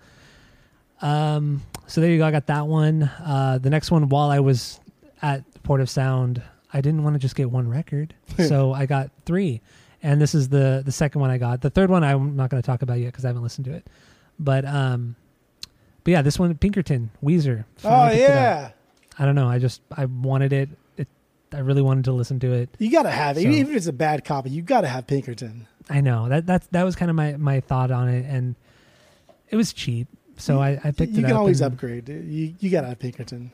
Um, so there you go. I got that one. Uh, the next one, while I was at Port of Sound, I didn't want to just get one record, *laughs* so I got three, and this is the the second one I got. The third one I'm not going to talk about yet because I haven't listened to it, but um, but yeah, this one Pinkerton Weezer. Oh finally picked it up. yeah, I don't know. I just I wanted it. It I really wanted to listen to it. you gotta have it. So- Even if it's a bad copy, you gotta have Pinkerton. I know that that's that was kind of my my thought on it, and it was cheap, so I, I picked you it can up. always and- upgrade. You you gotta have Pinkerton.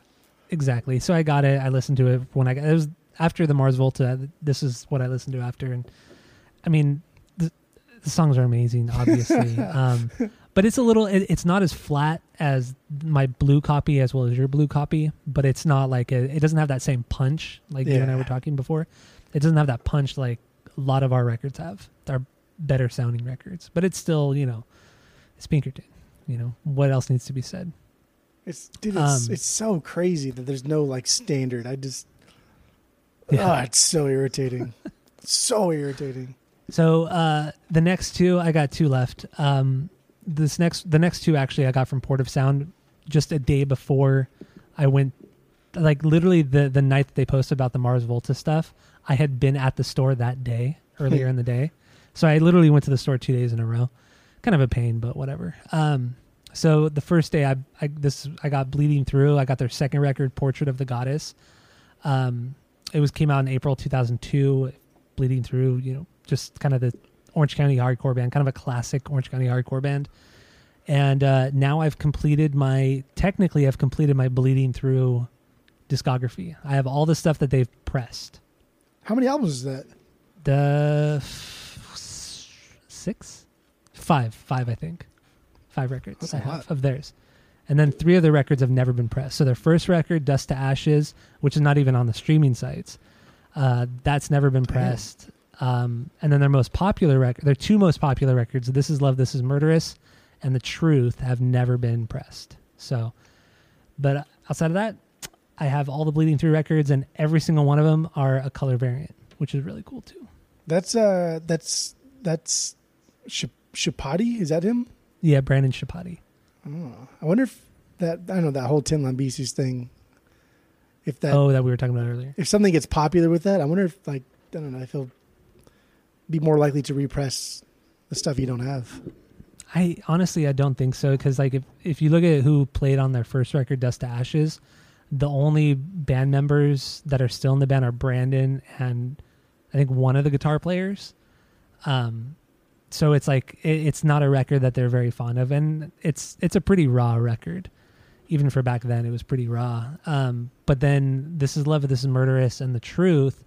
exactly. So I got it. I listened to it when I got it was after the Mars Volta. This is what I listened to after, and I mean the, the songs are amazing, obviously. *laughs* um, but it's a little. It, it's not as flat as my blue copy as well as your blue copy, but it's not like a, it doesn't have that same punch like you and I were talking before. It doesn't have that punch like a lot of our records have. They're better sounding records, but it's still you know, it's Pinkerton. You know what else needs to be said? It's dude, it's Um, it's so crazy that there's no like standard. I just Yeah. oh, it's so irritating. *laughs* so irritating. So uh, the next two, I got two left. Um, this next, the next two actually, I got from Port of Sound just a day before I went. Like literally the the night that they posted about the Mars Volta stuff, I had been at the store that day earlier in the day, so I literally went to the store two days in a row. Kind of a pain, but whatever. Um, so the first day, I, I this I got bleeding through. I got their second record, Portrait of the Goddess. Um, it was came out in April 2002. Bleeding through, you know, just kind of the Orange County hardcore band, kind of a classic Orange County hardcore band. And uh, now I've completed my technically I've completed my Bleeding Through discography. I have all the stuff that they've pressed. How many albums is that? The f- six, five, five, I think, five records That's I have lot. of theirs, and then three of their records have never been pressed. So their first record, Dust to Ashes, which is not even on the streaming sites, uh, that's never been pressed. Um, and then their most popular record, their two most popular records, This Is Love, This Is Murderous, and The Truth, have never been pressed. So, but outside of that, I have all the Bleeding Through records, and every single one of them are a color variant, which is really cool too. That's uh that's that's Sh- Schieppati. Is that him? Yeah, Brandon Schieppati. Oh, I wonder if that I don't know that whole Tim Lambesis thing. If that oh, that we were talking about earlier. if something gets popular with that, I wonder if like I don't know if he'll be more likely to repress the stuff you don't have. I honestly I don't think so because like if if you look at who played on their first record, Dust to Ashes, the only band members that are still in the band are Brandon and I think one of the guitar players. Um, so it's like it, it's not a record that they're very fond of, and it's it's a pretty raw record. Even for back then, it was pretty raw. Um, but then this is love, this is murderous, and the truth.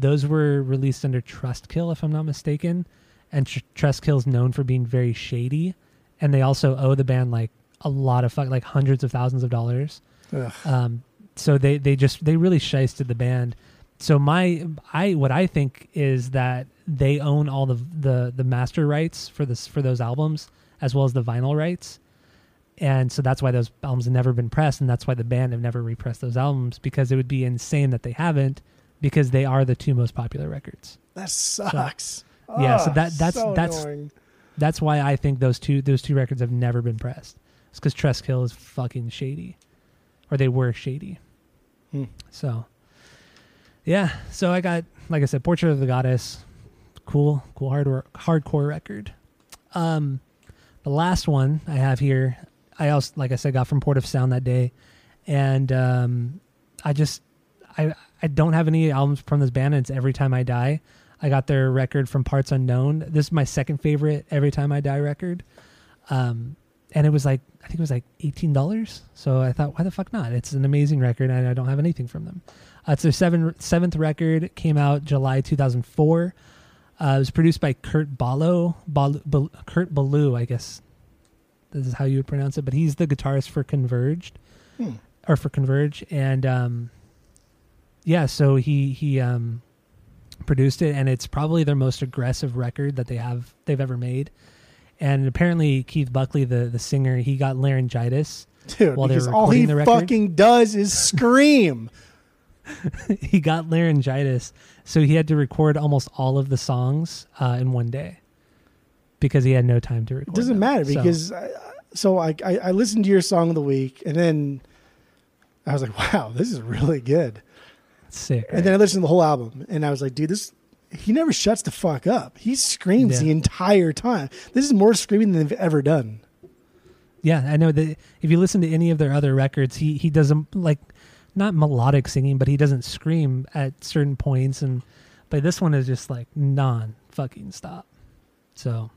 Those were released under Trustkill, if I'm not mistaken and Tr- Trustkill's known for being very shady, and they also owe the band like a lot of fuck, like hundreds of thousands of dollars. Ugh. Um, so they they just they really shysted the band. So my I what I think is that they own all the the the master rights for this for those albums as well as the vinyl rights. And so that's why those albums have never been pressed, and that's why the band have never repressed those albums because it would be insane that they haven't, because they are the two most popular records. That sucks. Yeah, so that- that's- so that's- annoying. That's why I think those two those two records have never been pressed. It's because Trustkill is fucking shady, or they were shady. Hmm. So, yeah. So I got, like I said, Portrait of the Goddess, cool, cool hard hardcore record. Um, the last one I have here, I also, like I said, got from Port of Sound that day, and um, I just I I don't have any albums from this band. And it's every time I die. I got their record from Parts Unknown. This is my second favorite Every Time I Die record. Um, and it was like I think it was like eighteen dollars. So I thought, why the fuck not? It's an amazing record, and I don't have anything from them. Uh, it's their seven, seventh record. Came out July two thousand four. Uh, it was produced by Kurt Ballo, Bal- Bal- Kurt Ballou, I guess this is how you would pronounce it, but he's the guitarist for Converged Hmm. or for Converge, and um, yeah, so he he um, produced it, and it's probably their most aggressive record that they have they've ever made. And apparently, Keith Buckley, the the singer, he got laryngitis. Dude, While they were all he recording the record? he fucking does is *laughs* scream. he got laryngitis, so he had to record almost all of the songs uh, in one day because he had no time to record. It doesn't them. matter So- because I, so I, I I listened to your song of the week and then I was like, *laughs* wow, this is really good. Sick. And then I listened to the whole album and I was like, dude, this he never shuts the fuck up. He screams Yeah. the entire time. This is more screaming than they've ever done. Yeah, I know that if you listen to any of their other records, he he doesn't like not melodic singing, but he doesn't scream at certain points, and but this one is just like non fucking stop. So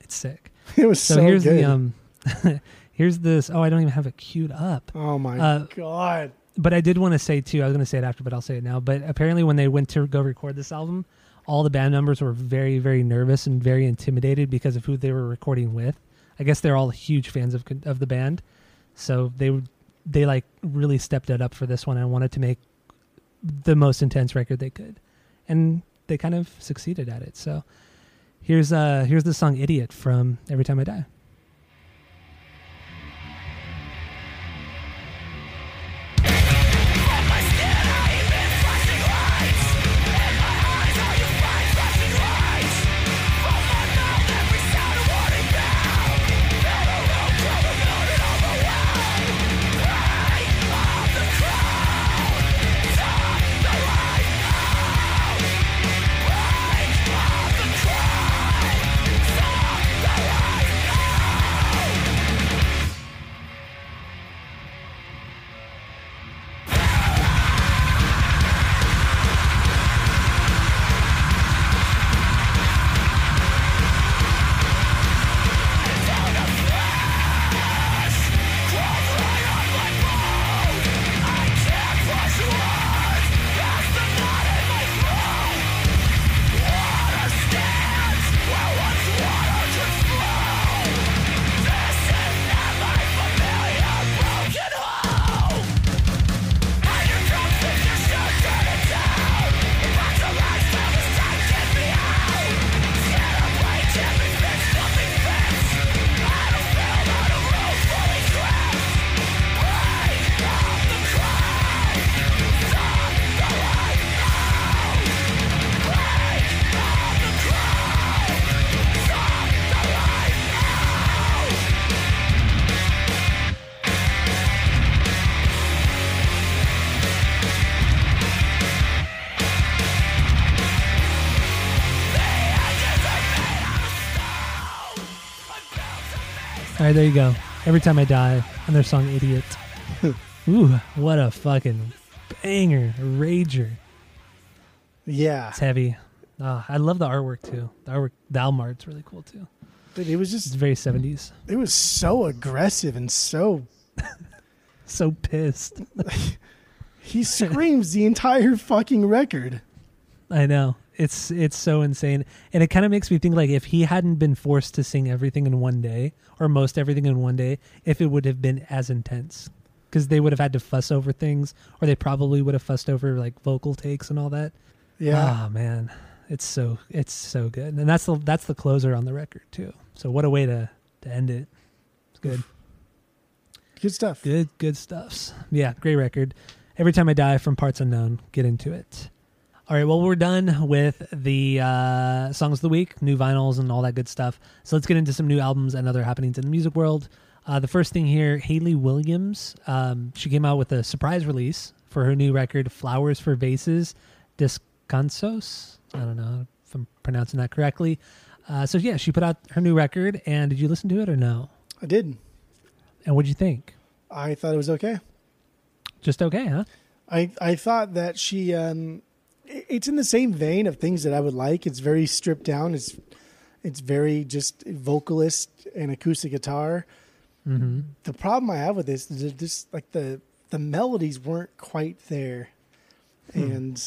it's sick. *laughs* It was So, so, here's good. the um, *laughs* here's this. Oh, I don't even have it queued up. oh my uh, god. But I did want to say too. I was going to say it after, but I'll say it now. But apparently, when they went to go record this album, all the band members were very, very nervous and very intimidated because of who they were recording with. I guess they're all huge fans of of the band, so they they like really stepped it up for this one and wanted to make the most intense record they could, and they kind of succeeded at it. So here's uh here's the song "Idiot" from Every Time I Die. Right, there you go. Every time I die, on their song "Idiot." *laughs* Ooh, what a fucking banger, a rager. Yeah. It's heavy. Ah, I love the artwork too. The artwork, the album art's really cool too. Dude, it was It's just very seventies. it was so aggressive and so *laughs* So pissed. *laughs* he screams the entire fucking record. I know. It's it's so insane, and it kind of makes me think like if he hadn't been forced to sing everything in one day or most everything in one day, if it would have been as intense, because they would have had to fuss over things, or they probably would have fussed over like vocal takes and all that. Yeah. Oh man, it's so it's so good, and that's the that's the closer on the record too. So what a way to to end it. It's good, Good stuff. good, good stuffs. Yeah, great record. Every time I die from parts unknown, get into it. All right, well we're done with the uh, songs of the week, new vinyls, and all that good stuff. So let's get into some new albums and other happenings in the music world. Uh, the first thing here, Hayley Williams. Um, she came out with a surprise release for her new record, "Flowers for Vases," Descansos. I don't know if I'm pronouncing that correctly. Uh, so yeah, she put out her new record, and did you listen to it or no? I did. And what'd you think? I thought it was okay. Just okay, huh? I I thought that she um it's in the same vein of things that I would like. It's very stripped down. It's it's very just vocalist and acoustic guitar. Mm-hmm. The problem I have with this is just like the the melodies weren't quite there, and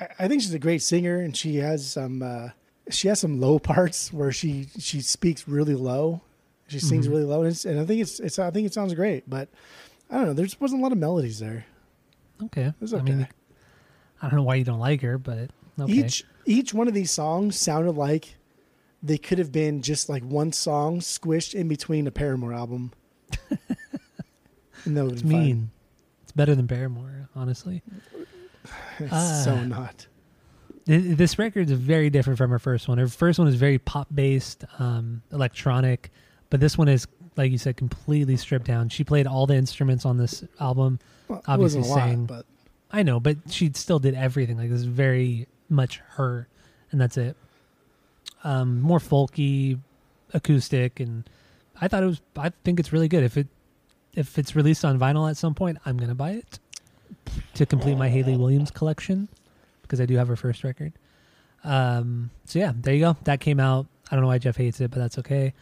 I, I think she's a great singer, and she has some uh, she has some low parts where she she speaks really low, she sings Mhm. really low, and, and I think it's it's I think it sounds great, but I don't know. There just wasn't a lot of melodies there. Okay. was I mean, okay. I don't know why you don't like her, but okay. Each each one of these songs sounded like they could have been just like one song squished in between a Paramore album. and that would it's mean. It's better than Paramore, honestly. *laughs* It's Ah. so not. Th- This record is very different from her first one. Her first one is very pop based, um, electronic, but this one is, like you said, completely stripped down. She played all the instruments on this album. Well, Obviously a lot, sang- but I know, but she still did everything. Like this is very much her, and that's it. Um, more folky, acoustic, and I thought it was. I think it's really good. If it if it's released on vinyl at some point, I'm gonna buy it to complete my Hayley Williams collection because I do have her first record. Um, so yeah, there you go. That came out. I don't know why Jeff hates it, but that's okay.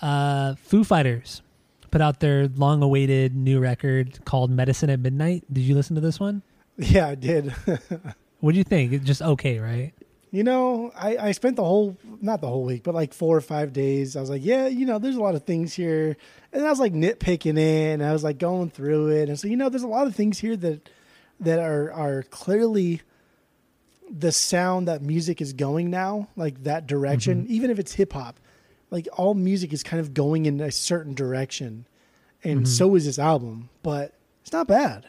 Uh, Foo Fighters put out their long-awaited new record called "Medicine at Midnight." Did you listen to this one? *laughs* yeah, I did. *laughs* What do you think? It's just okay, right? you know, I, I spent the whole not the whole week, but like four or five days. I was like, yeah, you know, there's a lot of things here, and I was like nitpicking it, and I was like going through it, and so you know, there's a lot of things here that that are are clearly the sound that music is going now, like that direction, even if it's hip hop. Like all music is kind of going in a certain direction, and Mhm. so is this album. But it's not bad.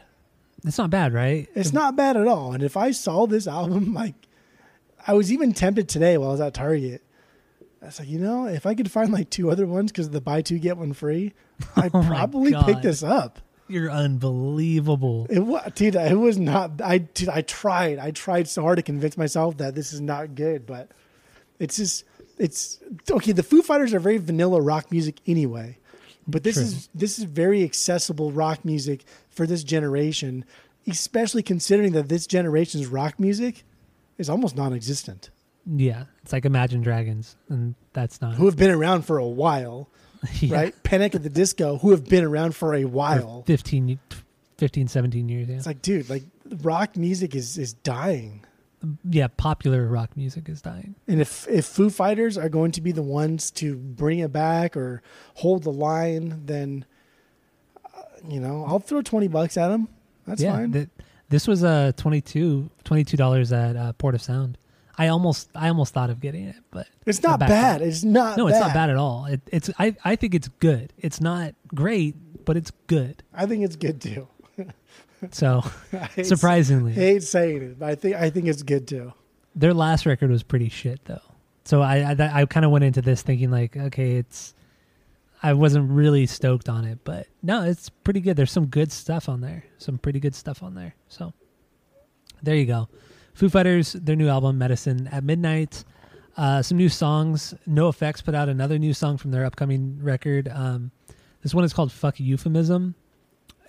It's not bad, right? It's not bad at all. And if I saw this album, *laughs* like, I was even tempted today while I was at Target. I was like, you know, if I could find like two other ones because the buy two get one free, *laughs* oh I'd Oh probably pick this up. You're unbelievable. It was, dude, it was not. I, dude, I tried. I tried so hard to convince myself that this is not good, but it's just, it's okay. The Foo Fighters are very vanilla rock music anyway, but this True. is this is very accessible rock music for this generation, especially considering that this generation's rock music is almost non-existent. Yeah, it's like Imagine Dragons, and that's not Who have been around for a while, *laughs* yeah, right? Panic at the Disco, who have been around for a for while. 15, 15, 17 years. Yeah, It's like, dude, like rock music is is dying. Yeah. Popular rock music is dying. And if if Foo Fighters are going to be the ones to bring it back or hold the line, then uh, you know I'll throw twenty bucks at them. That's yeah, fine. th- this was uh 22 dollars at uh, Port of Sound. I almost I almost thought of getting it, but it's not bad. It's not. no, it's not bad at all. It, it's I I think it's good. It's not great, but it's good. I think it's good too. So *laughs* hate, surprisingly, hate saying it, but I think I think it's good too. their last record was pretty shit though. So I I, I kind of went into this thinking like, okay, it's I wasn't really stoked on it, but no, it's pretty good. There's some good stuff on there. Some pretty good stuff on there. So there you go. Foo Fighters, their new album Medicine at Midnight. Uh, some new songs. NoFX put out another new song from their upcoming record. Um, this one is called "Fuck Euphemism,"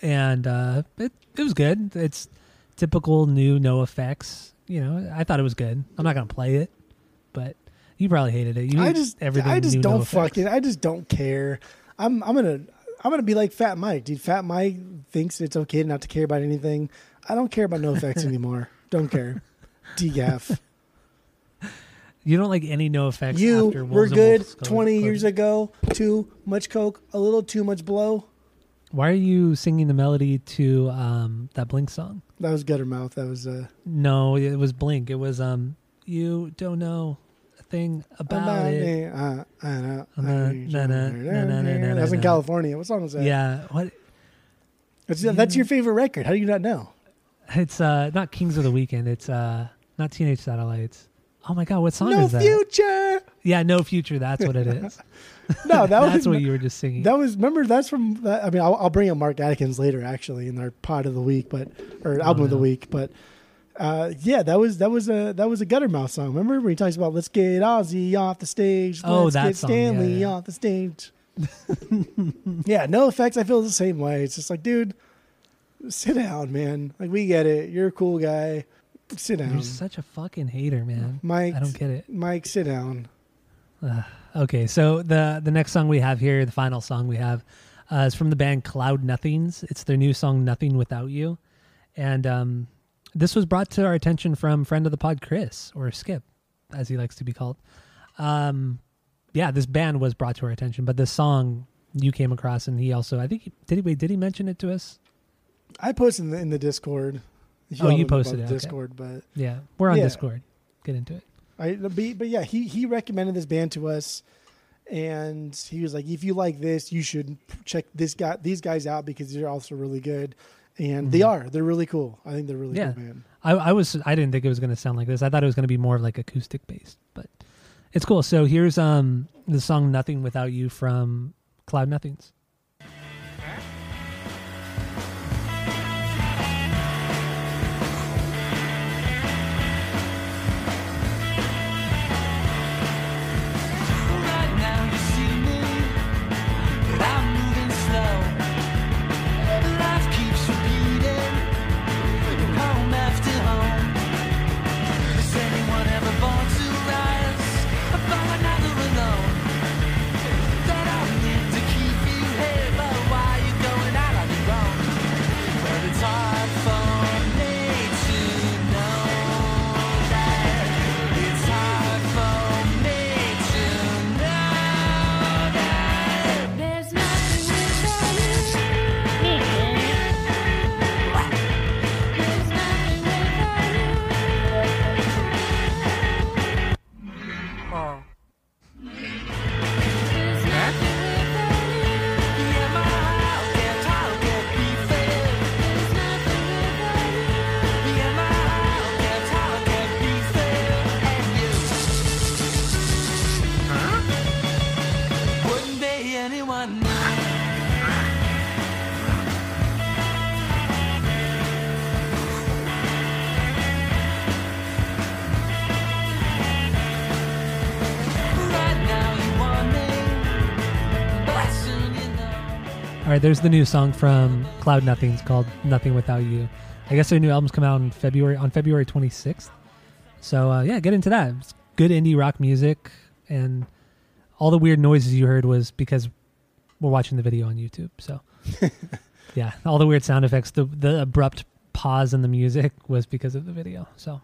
and uh, it it was good. It's typical new NoFX. You know, I thought it was good. I'm not gonna play it, but you probably hated it. You I just everything. I just don't NoFX. fucking I just don't care. I'm I'm gonna I'm gonna be like Fat Mike, dude. Fat Mike thinks it's okay not to care about anything. I don't care about NoFX *laughs* anymore. Don't care. DGAF. You don't like any NoFX. You were good 20 years ago. Too much coke, a little too much blow. Why are you singing the melody to um, that Blink song? That was Guttermouth. That was uh No, it was Blink. It was um, you don't know a thing about, it. Uh, uh, uh, Uh, na, na, That's in. California. What song is that? Yeah, what? That's, that's your favorite record. How do you not know? It's uh, not Kings of the Weekend. It's uh, not Teenage Satellites. Oh my God, what song no is that? No future. Yeah, No Future. That's what it is. *laughs* No, that *laughs* that's was what you were just singing. That was remember that's from I mean I'll, I'll bring up Mark Adkins later actually in our pod of the week but or album of the week but uh, yeah that was that was a that was a Guttermouth song remember when he talks about let's get Ozzy off the stage Oh, let's that get song. Yeah, Stanley yeah. off the stage *laughs* yeah, NoFX. I feel the same way. It's just like, dude, sit down, man. Like we get it. You're a cool guy. Sit down, You're such a fucking hater, man. Mike. I don't get it. Mike, sit down. Okay, so the the next song we have here, the final song we have, uh, is from the band Cloud Nothings. It's their new song "Nothing Without You," and um, this was brought to our attention from friend of the pod Chris or Skip, as he likes to be called. Um, yeah, this band was brought to our attention, but this song you came across, and he also, I think, he, did he wait? Did he mention it to us? I posted in the, in the Discord. Oh, you posted it, the okay. Discord, but Yeah, we're on Yeah. Discord. Get into it. I but, but yeah, he he recommended this band to us, and he was like, if you like this, you should check this guy these guys out because they're also really good, and they are. They're really cool. I think they're really Mm-hmm. Yeah. cool, man. I, I was I didn't think it was going to sound like this. I thought it was going to be more like acoustic based, but it's cool. So here's um the song "Nothing Without You" from Cloud Nothings. There's the new song from Cloud Nothings called "Nothing Without You." I guess their new album's come out in February on February 26th. So uh, yeah, get into that. It's good indie rock music, and all the weird noises you heard was because we're watching the video on YouTube. So *laughs* yeah, all the weird sound effects, the the abrupt pause in the music was because of the video. So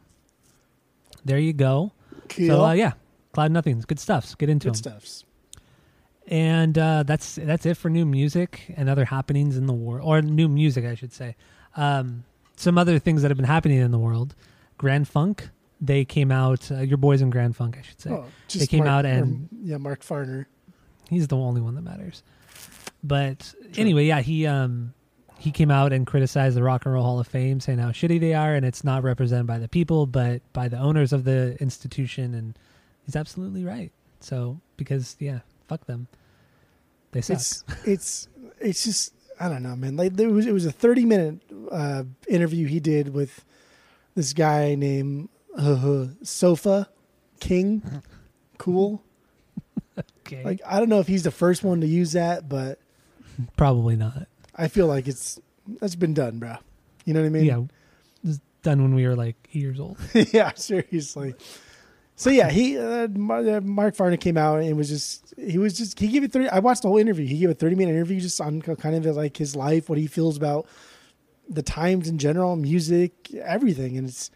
there you go. Cool. So uh, yeah, Cloud Nothings, good stuffs. Get into it. Good them. stuffs. And uh, that's that's it for new music and other happenings in the world, or new music, I should say. Um, some other things that have been happening in the world. Grand Funk, they came out. Uh, your boys in Grand Funk, I should say. Oh, they came Mark- out or, and yeah, Mark Farner. he's the only one that matters. But anyway, yeah, he um he came out and criticized the Rock and Roll Hall of Fame, saying how shitty they are, and it's not represented by the people, but by the owners of the institution. And he's absolutely right. So because yeah, fuck them, they suck. It's it's it's just I don't know, man. Like there was it was a thirty minute uh, interview he did with this guy named uh, Sofa King. *laughs* Cool. okay, Like I don't know if he's the first one to use that, but probably not. I feel like it's that's been done, bro. You know what I mean? yeah, it was done when we were like eight years old. *laughs* yeah, seriously. So yeah, he uh, uh, Mark Farner came out and was just he was just he gave it three. I watched the whole interview. He gave a thirty minute interview just on kind of like his life, what he feels about the times in general, music, everything, and it's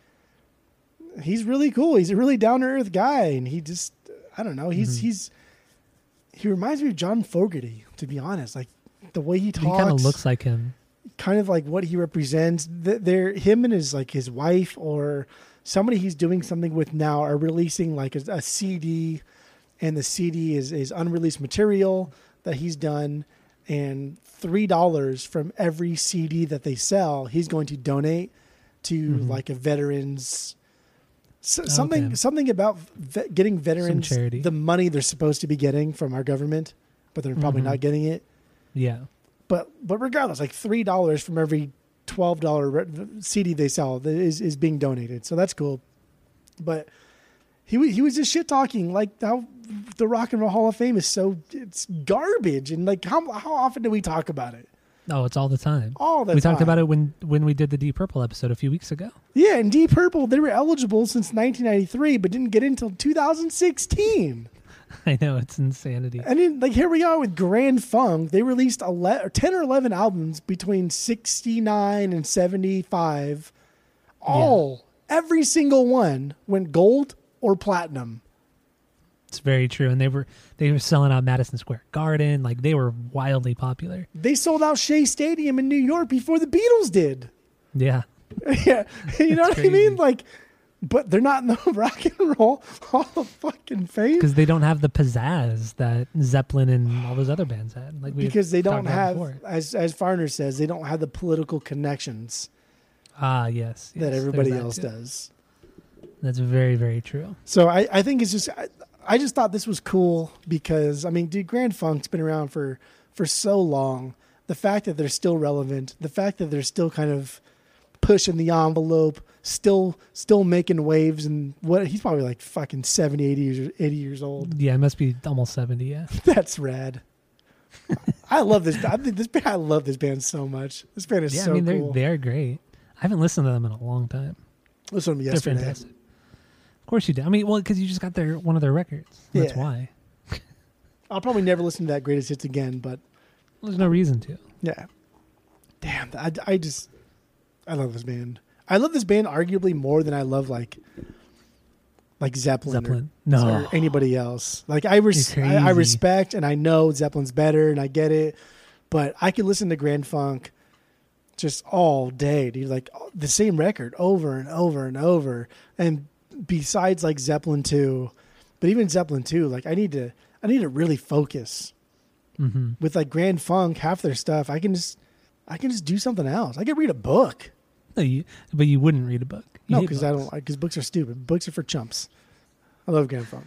he's really cool. He's a really down to earth guy, and he just I don't know. He's he's he reminds me of John Fogerty, to be honest. Like the way he talks, He kind of looks like him. kind of like what he represents. Th- They're him and his like his wife or somebody he's doing something with now are releasing like a, a CD, and the CD is is unreleased material that he's done, and three dollars from every CD that they sell, he's going to donate to like a veterans. s- something Okay. something about ve- getting veterans the money they're supposed to be getting from our government, but they're probably Mhm. not getting it Yeah, but but regardless, like three dollars from every twelve dollar CD they sell that is is being donated, so that's cool. But he wa- he was just shit talking like how the Rock and Roll Hall of Fame is so it's garbage, and like how how often do we talk about it? Oh, it's all the time. All the we talked about it when when we did the Deep Purple episode a few weeks ago. Yeah, and Deep Purple they were eligible since 1993, but didn't get in until 2016. *laughs* I know it's insanity. And then, like here we are with Grand Funk. They released 11, 10 or 11 albums between 69 and 75. All, every single one went gold or platinum. It's very true, and they were they were selling out Madison Square Garden. Like they were wildly popular. They sold out Shea Stadium in New York before the Beatles did. Yeah, *laughs* yeah, you know what I mean? Like, but they're not in the *laughs* Rock and Roll Hall of fucking Fame because they don't have the pizzazz that Zeppelin and all those other bands had. Like we because they don't have, as as Farner says, they don't have the political connections ah yes, yes, that everybody that else too. does. That's very very true. So I, I think it's just I, I just thought this was cool because I mean, dude, Grand Funk's been around for for so long. The fact that they're still relevant, the fact that they're still kind of pushing the envelope, still still making waves, and what he's probably like fucking 70, 80 years, 80 years old. Yeah, it must be almost seventy. Yeah, *laughs* That's rad. I love this. I this band. I love this band so much. This band is yeah. so I mean, they're cool. they're great. I haven't listened to them in a long time. Listen to They're yesterday. fantastic. Of course you did. I mean, well, because you just got their one of their records. That's Yeah. why. I'll probably never listen to that greatest hits again, but There's no reason to. Yeah. Damn, I, I just I love this band. I love this band arguably more than I love like like Zeppelin, or- No. or, anybody else. Like I, res- I I respect and I know Zeppelin's better and I get it, but I could listen to Grand Funk just all day, dude. Like the same record over and over and over. And besides like Zeppelin two, but even Zeppelin two, like I need to I need to really focus hmm with like Grand Funk, half their stuff, I can just I can just do something else. I can read a book. No, you, but you wouldn't read a book. You No, because I don't like because books are stupid. Books are for chumps. I love Grand Funk.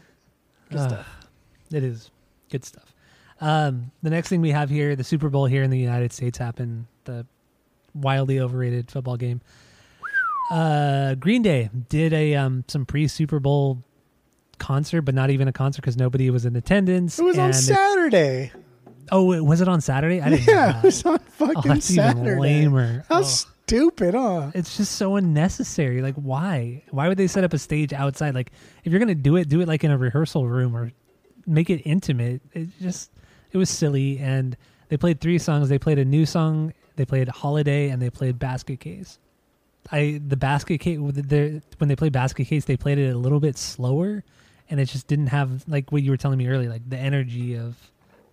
Good Ah, stuff. It is good stuff. Um, the next thing we have here, the Super Bowl here in the United States happened. The wildly overrated football game. Uh, Green Day did a um, some pre Super Bowl concert, but not even a concert because nobody was in attendance. It was on and- Saturday. Oh, it- was it on Saturday? I didn't know Yeah, that. it was on *laughs* Oh, fucking that's even Saturday. lamer. How Oh. Stupid, huh? It's just so unnecessary. Like, why? Why would they set up a stage outside? Like, if you're gonna do it, do it like in a rehearsal room or make it intimate. It just, it was silly. And they played three songs. They played a new song. They played Holiday, and they played Basket Case. I the Basket Case when they played Basket Case, they played it a little bit slower, and it just didn't have like what you were telling me earlier, like the energy of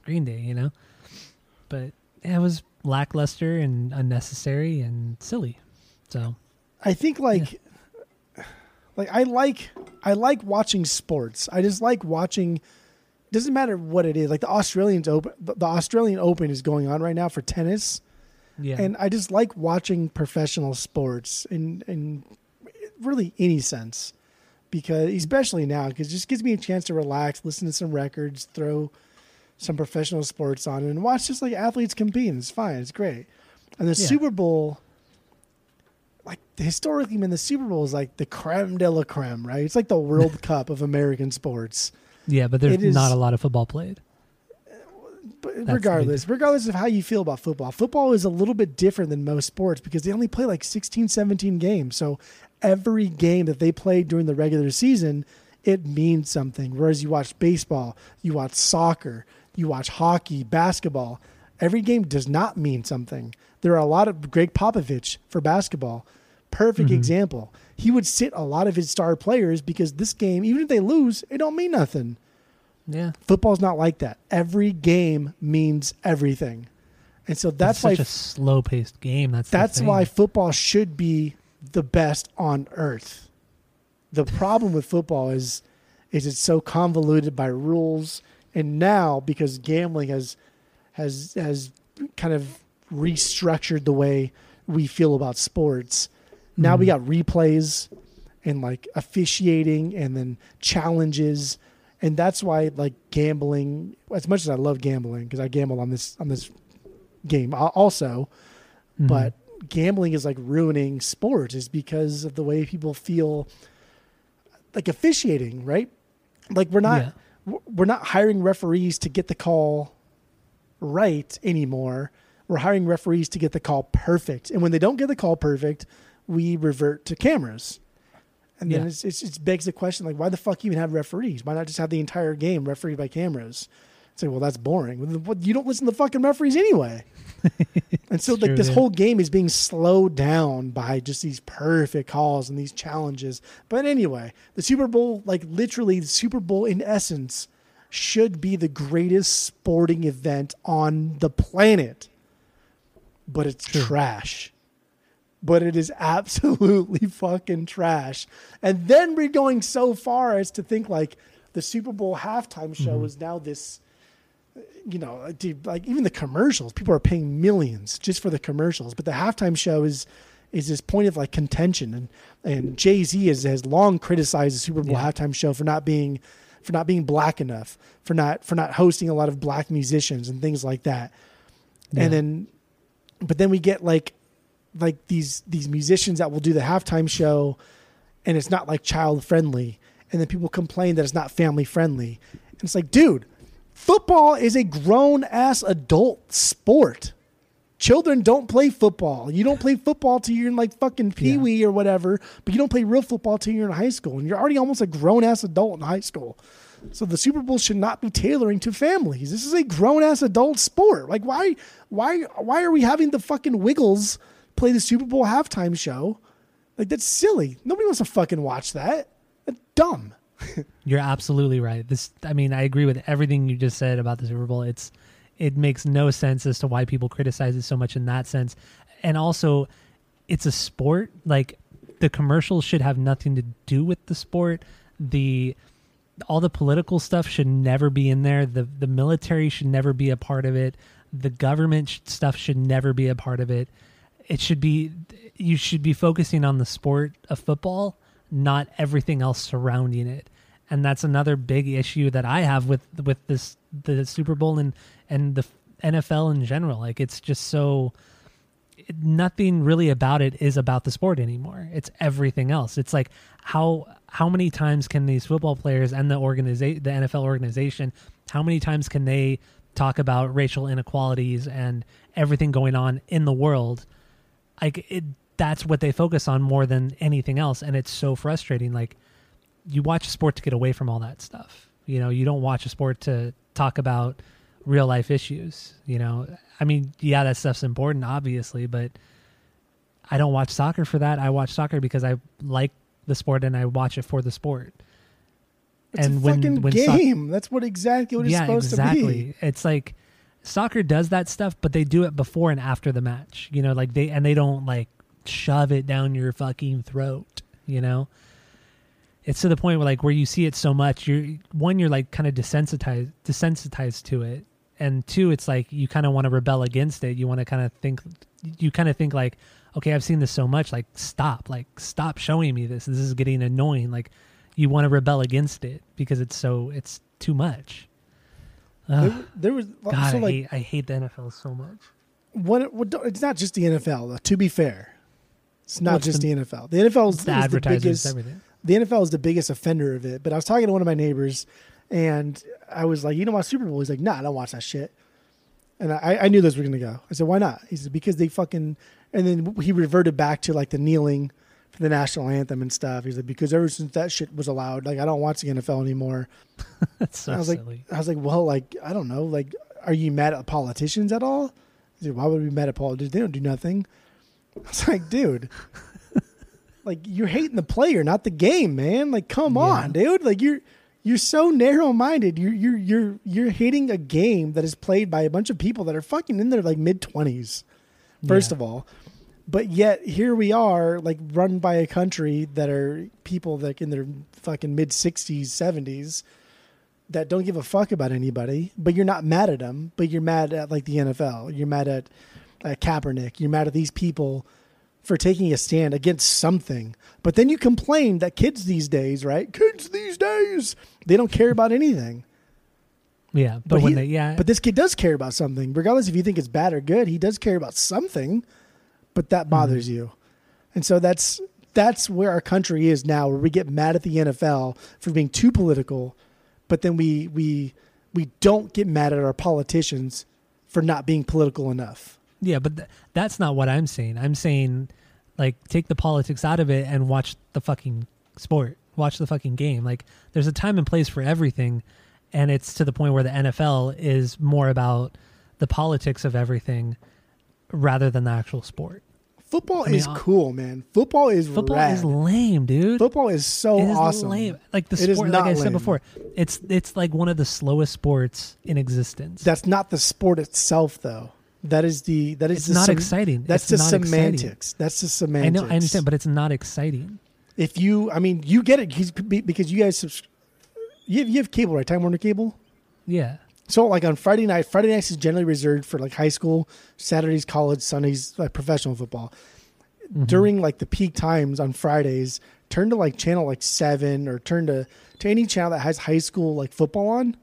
Green Day, you know. But it was lackluster and unnecessary and silly. So I think like like I like I like watching sports. I just like watching doesn't matter what it is. Like the Australians open the the Australian Open is going on right now for tennis. yeah, and I just like watching professional sports in in really any sense because especially now because it just gives me a chance to relax, listen to some records, throw some professional sports on, and watch just like athletes compete. And it's fine, it's great. And the Yeah. Super Bowl, like historically, man, the Super Bowl is like the creme de la creme, right? It's like the World *laughs* Cup of American sports. yeah, but there's is- not a lot of football played. But regardless, regardless of how you feel about football, football is a little bit different than most sports because they only play like 16, 17 games. So every game that they play during the regular season, it means something. Whereas you watch baseball, you watch soccer, you watch hockey, basketball, every game does not mean something. There are a lot of Gregg Popovich for basketball. Perfect Mhm. example. He would sit a lot of his star players because this game, even if they lose, it don't mean nothing. Yeah, Football's not like that. Every game means everything. And so that's It's why a slow paced game. That's that's why football should be the best on earth. The problem with football is is it's so convoluted by rules and now because gambling has has has kind of restructured the way we feel about sports. Now we Mhm. got replays and like officiating and then challenges and that's why like gambling as much as I love gambling because I gamble on this on this game al- also Mhm. but gambling is like ruining sports is because of the way people feel like officiating right like we're not Yeah. We're not hiring referees to get the call right anymore. We're hiring referees to get the call perfect. And when they don't get the call perfect, we revert to cameras. And then Yeah. it's, it's, it begs the question like, why the fuck even have referees? Why not just have the entire game refereed by cameras? Say, well, that's boring. Well, then what- You don't listen to fucking referees anyway. *laughs* and so, like, true, this yeah. whole game is being slowed down by just these perfect calls and these challenges. But anyway, the Super Bowl, like, literally, the Super Bowl in essence should be the greatest sporting event on the planet. But it's True. trash but it is absolutely *laughs* fucking trash. And then we're going so far as to think like the Super Bowl halftime show mm-hmm. is now this, you know, like, dude, like even the commercials, people are paying millions just for the commercials, but the halftime show is is this point of like contention and and Jay Z has, has long criticized the Super Bowl Yeah. halftime show for not being for not being black enough, for not for not hosting a lot of black musicians and things like that. Yeah. And then but then we get like like these these musicians that will do the halftime show and it's not like child friendly and then people complain that it's not family friendly and it's like dude football is a grown ass adult sport children don't play football you don't play football till you're in like fucking pee-wee or whatever but you don't play real football till you're in high school and you're already almost a grown ass adult in high school so the Super Bowl should not be tailoring to families. This is a grown ass adult sport. Like why why why are we having the fucking Wiggles play the Super Bowl halftime show? Like that's silly. Nobody wants to fucking watch that. That's dumb. *laughs* You're absolutely right. This, I mean, I agree with everything you just said about the Super Bowl. It's, it makes no sense as to why people criticize it so much in that sense, and also, it's a sport. Like the commercials should have nothing to do with the sport. The all the political stuff should never be in there. The the military should never be a part of it. The government sh- stuff should never be a part of it. It should be you should be focusing on the sport of football, not everything else surrounding it. And that's another big issue that I have with with this the Super Bowl and and the NFL in general. Like it's just so nothing really about it is about the sport anymore. It's everything else. It's like how how many times can these football players and the organization, the NFL organization, how many times can they talk about racial inequalities and everything going on in the world? Like it, that's what they focus on more than anything else, and it's so frustrating. Like you watch a sport to get away from all that stuff. You know, you don't watch a sport to talk about real life issues. You know, I mean, yeah, that stuff's important, obviously, but I don't watch soccer for that. I watch soccer because I like the sport and I watch it for the sport. It's and a when fucking when game. That's what exactly what it's yeah, supposed exactly. to be. It's like soccer does that stuff, but they do it before and after the match. You know, like they and they don't like shove it down your fucking throat. You know, it's to the point where like where you see it so much, you're one, you're like kind of desensitized desensitized to it, and two, it's like you kind of want to rebel against it. You want to kind of think, you kind of think like, okay, I've seen this so much, like stop, like stop showing me this. This is getting annoying. Like you want to rebel against it because it's so it's too much. Ugh. There, there was God, so I like hate I hate the NFL so much. what, what it's not just the NFL. To be fair, it's not What's just the- the, NFL. The NFL is, The is the biggest. everything. the NFL is the biggest offender of it. But I was talking to one of my neighbors, and I was like, "You know my Super Bowl?" He's like, "Nah, I don't watch that shit." And I, I knew those were gonna go. I said, "Why not?" He said, "Because they fucking." And then he reverted back to like the kneeling for the national anthem and stuff. He's like, "Because ever since that shit was allowed, like I don't watch the NFL anymore." *laughs* That's so I was silly. like, I was like, well, like I don't know, like, are you mad at politicians at all? He's like, why would we be mad at politicians? They don't do nothing. *laughs* I was like, dude, like you're hating the player, not the game, man. Like, come Yeah. on, dude. Like you're you're so narrow minded. You're you're you're you're hating a game that is played by a bunch of people that are fucking in their like mid twenties. First Yeah. of all. But yet here we are, like run by a country that are people like in their fucking mid sixties, seventies, that don't give a fuck about anybody. But you're not mad at them. But you're mad at like the NFL. You're mad at, at Kaepernick. You're mad at these people for taking a stand against something. But then you complain that kids these days, right? Kids these days, they don't care about anything. yeah, but, But, when he- they yeah, but this kid does care about something, regardless if you think it's bad or good. He does care about something, but that bothers Mm-hmm. you, and so that's that's where our country is now, where we get mad at the NFL for being too political, but then we we we don't get mad at our politicians for not being political enough. Yeah, but th- that's not what I'm saying. I'm saying, like, take the politics out of it and watch the fucking sport. Watch the fucking game. Like, there's a time and place for everything, and it's to the point where the NFL is more about the politics of everything rather than the actual sport. Football I mean, is uh, cool, man. Football is Football rad. is lame, dude. Football is so It is awesome. lame. Like the It is sport, like I said before, it's it's like one of the slowest sports in existence. That's not the sport itself, though. That is the that is It's the not sem- exciting. That's It's the not exciting. semantics. That's the semantics. I know, I understand, but it's not exciting. if you, I mean, you get it because you guys you have, you have cable, right? Time Warner Cable. Yeah. So like on Friday night, Friday nights is generally reserved for like high school, Saturdays college, Sundays like professional football. Mm-hmm. During like the peak times on Fridays, turn to like channel like seven or turn to to any channel that has high school like football on.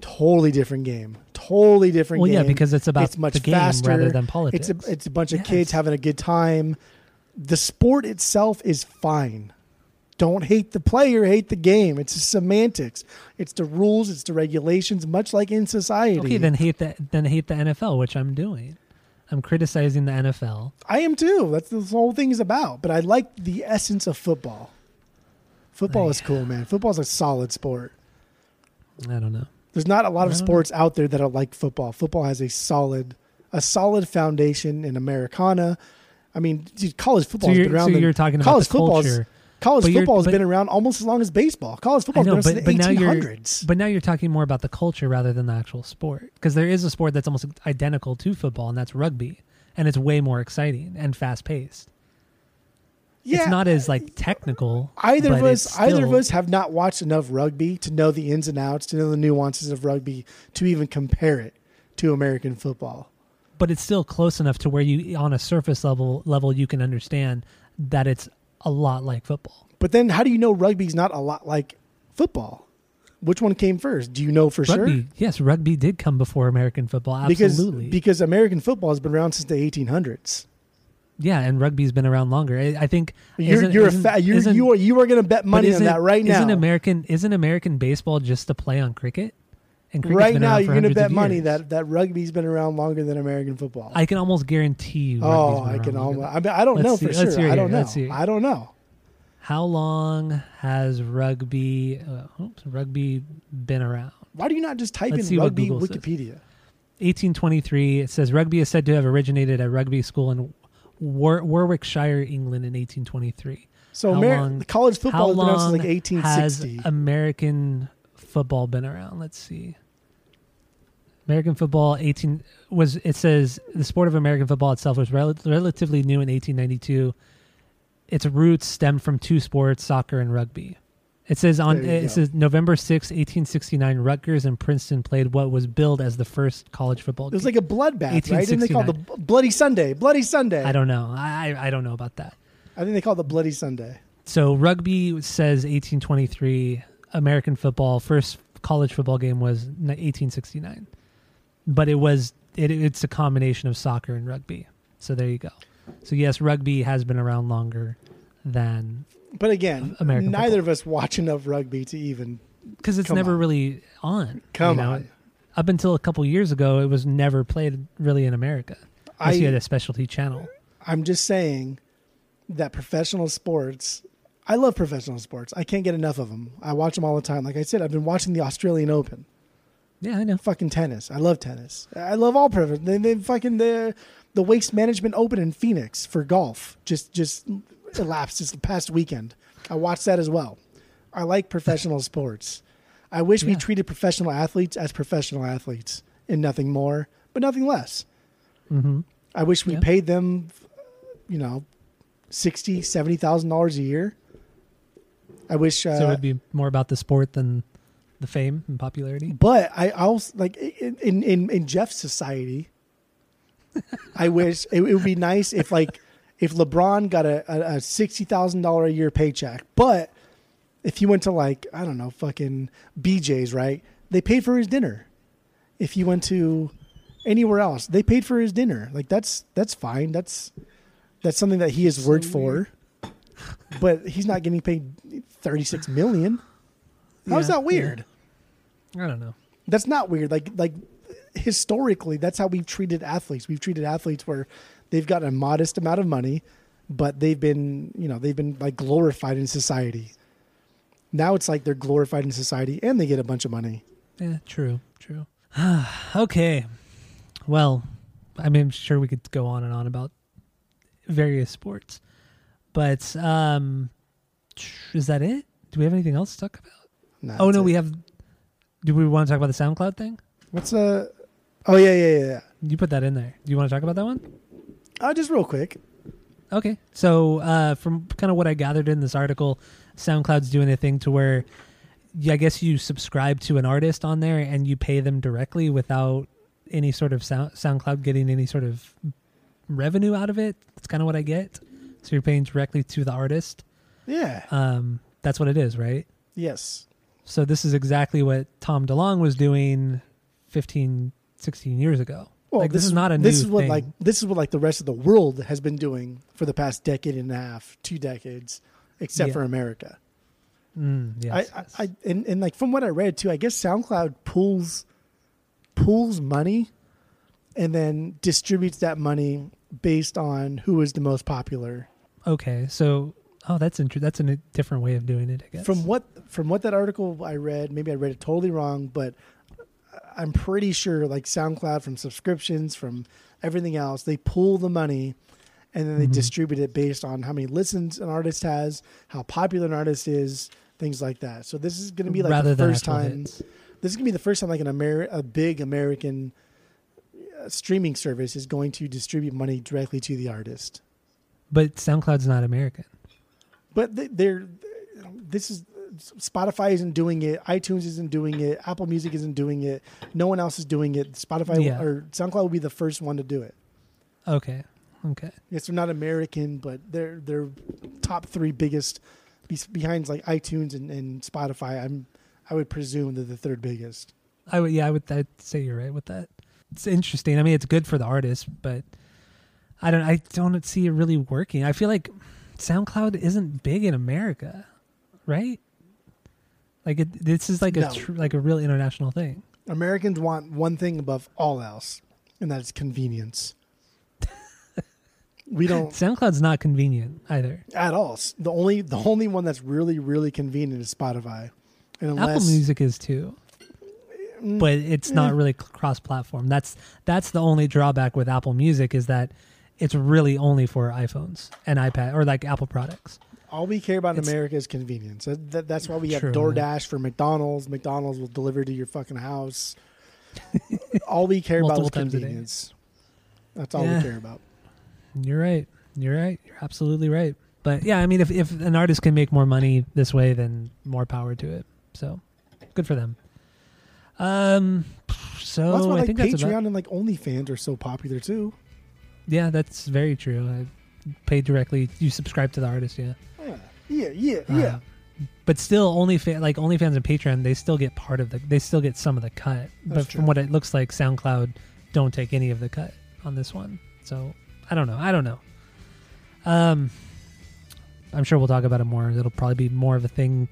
Totally different game. Totally different Well, game. yeah, because it's about it's much the game faster rather than politics. It's a it's a bunch of Yes. kids having a good time. The sport itself is fine. Don't hate the player, hate the game. It's semantics. It's the rules, it's the regulations, much like in society. Okay, then hate the then hate the NFL, which I'm doing. I'm criticizing the NFL. I am too. That's the whole thing is about. But I like the essence of football. Football is cool, man. Football is a solid sport. I don't know. There's not a lot of I don't know. sports out there that are like football. Football has a solid, a solid foundation in Americana. I mean, dude, college football So has been around. so you're talking about college the football. culture. College But football has but- been around almost as long as baseball. College football has know, been around but, since but the 1800s. but now you're talking more about the culture rather than the actual sport because there is a sport that's almost identical to football and that's rugby and it's way more exciting and fast paced. Yeah, It's not as like technical. either of us it's either of us have not watched enough rugby to know the ins and outs to know the nuances of rugby to even compare it to american football but it's still close enough to where you on a surface level level you can understand that it's a lot like football. but then how do you know rugby's not a lot like football which one came first do you know for rugby, sure yes, rugby did come before American football. because Absolutely, because american football has been around since the 1800s yeah, and rugby's been around longer. I, I think you're you're a fa- you're, you are you are going to bet money on that right now Isn't American isn't American baseball just a play on cricket? And right now you're going to bet money that that rugby's been around longer than american football I can almost guarantee you. oh i can almost I, mean, I don't Let's know see- for sure i don't know let's hear. i don't know How long has rugby uh, oops, rugby been around? why do you not just type Let's in rugby Google says. wikipedia 1823. It says rugby is said to have originated at rugby school in War- Warwickshire, England, in 1823. so How Amer- long- college football How has been around long like 1860 has American football been around? Let's see. American football 18 was it says the sport of American football itself was rel- relatively new in 1892. Its roots stemmed from two sports, soccer and rugby. It says on it go. says November 6, 1869 Rutgers and Princeton played what was billed as the first college football game. It was game. like a bloodbath, right? Didn't they call it the Bloody Sunday? Bloody Sunday. I don't know. I I I don't know about that. I think they call it the Bloody Sunday. So rugby says 1823. American football first college football game was 1869, but it was it, it's a combination of soccer and rugby. So there you go. So yes, rugby has been around longer than But again, American neither football. of us watch enough rugby to even because it's never on. really on. come you know? on. Up until a couple years ago, it was never played really in America. Unless you had I, a specialty channel. I'm just saying that professional sports. I love professional sports. I can't get enough of them. I watch them all the time. Like I said, I've been watching the Australian Open. Yeah, I know. Fucking tennis. I love tennis. I love all. They, they fucking the the Waste Management Open in Phoenix for golf just just elapsed this the past weekend. I watched that as well. I like professional sports. I wish we treated professional athletes as professional athletes and nothing more, but nothing less. hmm I wish we Yeah. paid them, you know, sixty, seventy thousand dollars a year. I wish, uh, so it would be more about the sport than the fame and popularity. but I also like in in in, in Jeff's society. I wish it, it would be nice if like if LeBron got a, a, a sixty thousand dollar a year paycheck, but if he went to like I don't know fucking BJ's, right? They paid for his dinner. If he went to anywhere else, they paid for his dinner. Like that's that's fine. That's that's something that he has worked for. But he's not getting paid thirty six million. How's Yeah, that weird? I don't know. That's not weird. Like like historically, that's how we've treated athletes. We've treated athletes where they've got a modest amount of money, but they've been you know they've been like glorified in society. Now it's like they're glorified in society and they get a bunch of money. Yeah, true, true. *sighs* okay. Well, I mean, I'm sure we could go on and on about various sports, but um, is that it? Do we have anything else to talk about? Nah, oh no, it. we have. Do we want to talk about the SoundCloud thing? What's uh? Oh yeah yeah yeah. yeah. You put that in there. Do you want to talk about that one? Uh, just real quick. Okay. So, uh, from kind of what I gathered in this article, SoundCloud's doing a thing to where yeah, I guess you subscribe to an artist on there and you pay them directly without any sort of sound, SoundCloud getting any sort of revenue out of it. That's kind of what I get. So you're paying directly to the artist. Yeah. Um, that's what it is, right? yes. So this is exactly what Tom DeLonge was doing 15, 16 years ago. Well, like this, is not a new this is what thing. like this is what like the rest of the world has been doing for the past decade and a half, two decades, except Yeah. for America. Mm, yes, I, yes. I, I and, and like from what I read too, I guess SoundCloud pulls pulls money and then distributes that money based on who is the most popular. okay. So, oh, that's interesting. That's a different way of doing it, I guess. From what from what that article I read, maybe I read it totally wrong, but I'm pretty sure like SoundCloud from subscriptions from everything else, they pull the money and then they Mhm. distribute it based on how many listens an artist has, how popular an artist is, things like that. So this is going to be like rather the first time. This is going to be the first time like an Ameri- a big American uh, streaming service is going to distribute money directly to the artist. But SoundCloud's not American. But they- they're this is Spotify isn't doing it, iTunes isn't doing it, Apple Music isn't doing it, no one else is doing it. Spotify Yeah. or SoundCloud will be the first one to do it. Okay. Okay. Yes, they're not American, but they're they're top three biggest be- behind like iTunes and, and Spotify. I'm I would presume they're the third biggest. I would, yeah, I would I'd say you're right with that. It's interesting. I mean, it's good for the artist, but I don't, I don't see it really working. I feel like SoundCloud isn't big in America, right? Like it, this is like a No. tr- like a real international thing. Americans want one thing above all else, and that is convenience. we don't *laughs* SoundCloud's not convenient either. at all. S- The only the only one that's really really convenient is Spotify, and unless Apple Music is too, Mm, but it's not really cross-platform. That's that's the only drawback with Apple Music is that it's really only for iPhones and iPad or like Apple products. All we care about in America is convenience. That, that- that's why we have True, DoorDash for McDonald's. McDonald's will deliver to your fucking house. *laughs* all we care about is Multiple times a day. convenience. That's all Yeah. we care about. You're right. You're right. You're absolutely right. But yeah, I mean, if if an artist can make more money this way, then more power to it. So good for them. Um. So Well, that's why I think Patreon about. and like OnlyFans are so popular too. Yeah, that's very true. I pay directly. You subscribe to the artist. Yeah. Yeah, yeah, yeah, Uh, yeah. but still, OnlyFans like OnlyFans and Patreon, they still get part of the. They still get some of the cut. but That's from what it looks like, SoundCloud don't take any of the cut on this one. So I don't know. I don't know. Um, I'm sure we'll talk about it more. It'll probably be more of a thing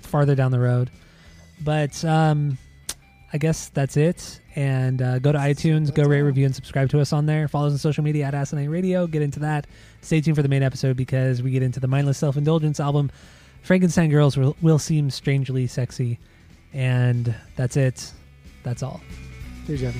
farther down the road. But um, I guess that's it. And uh, go to iTunes, go rate, review, and subscribe to us on there. Follow us on social media at Asinine Radio. Get into that. Stay tuned for the main episode because we get into the Mindless Self Indulgence album. Frankenstein Girls will, will seem strangely sexy. And that's it. That's all. Here's good.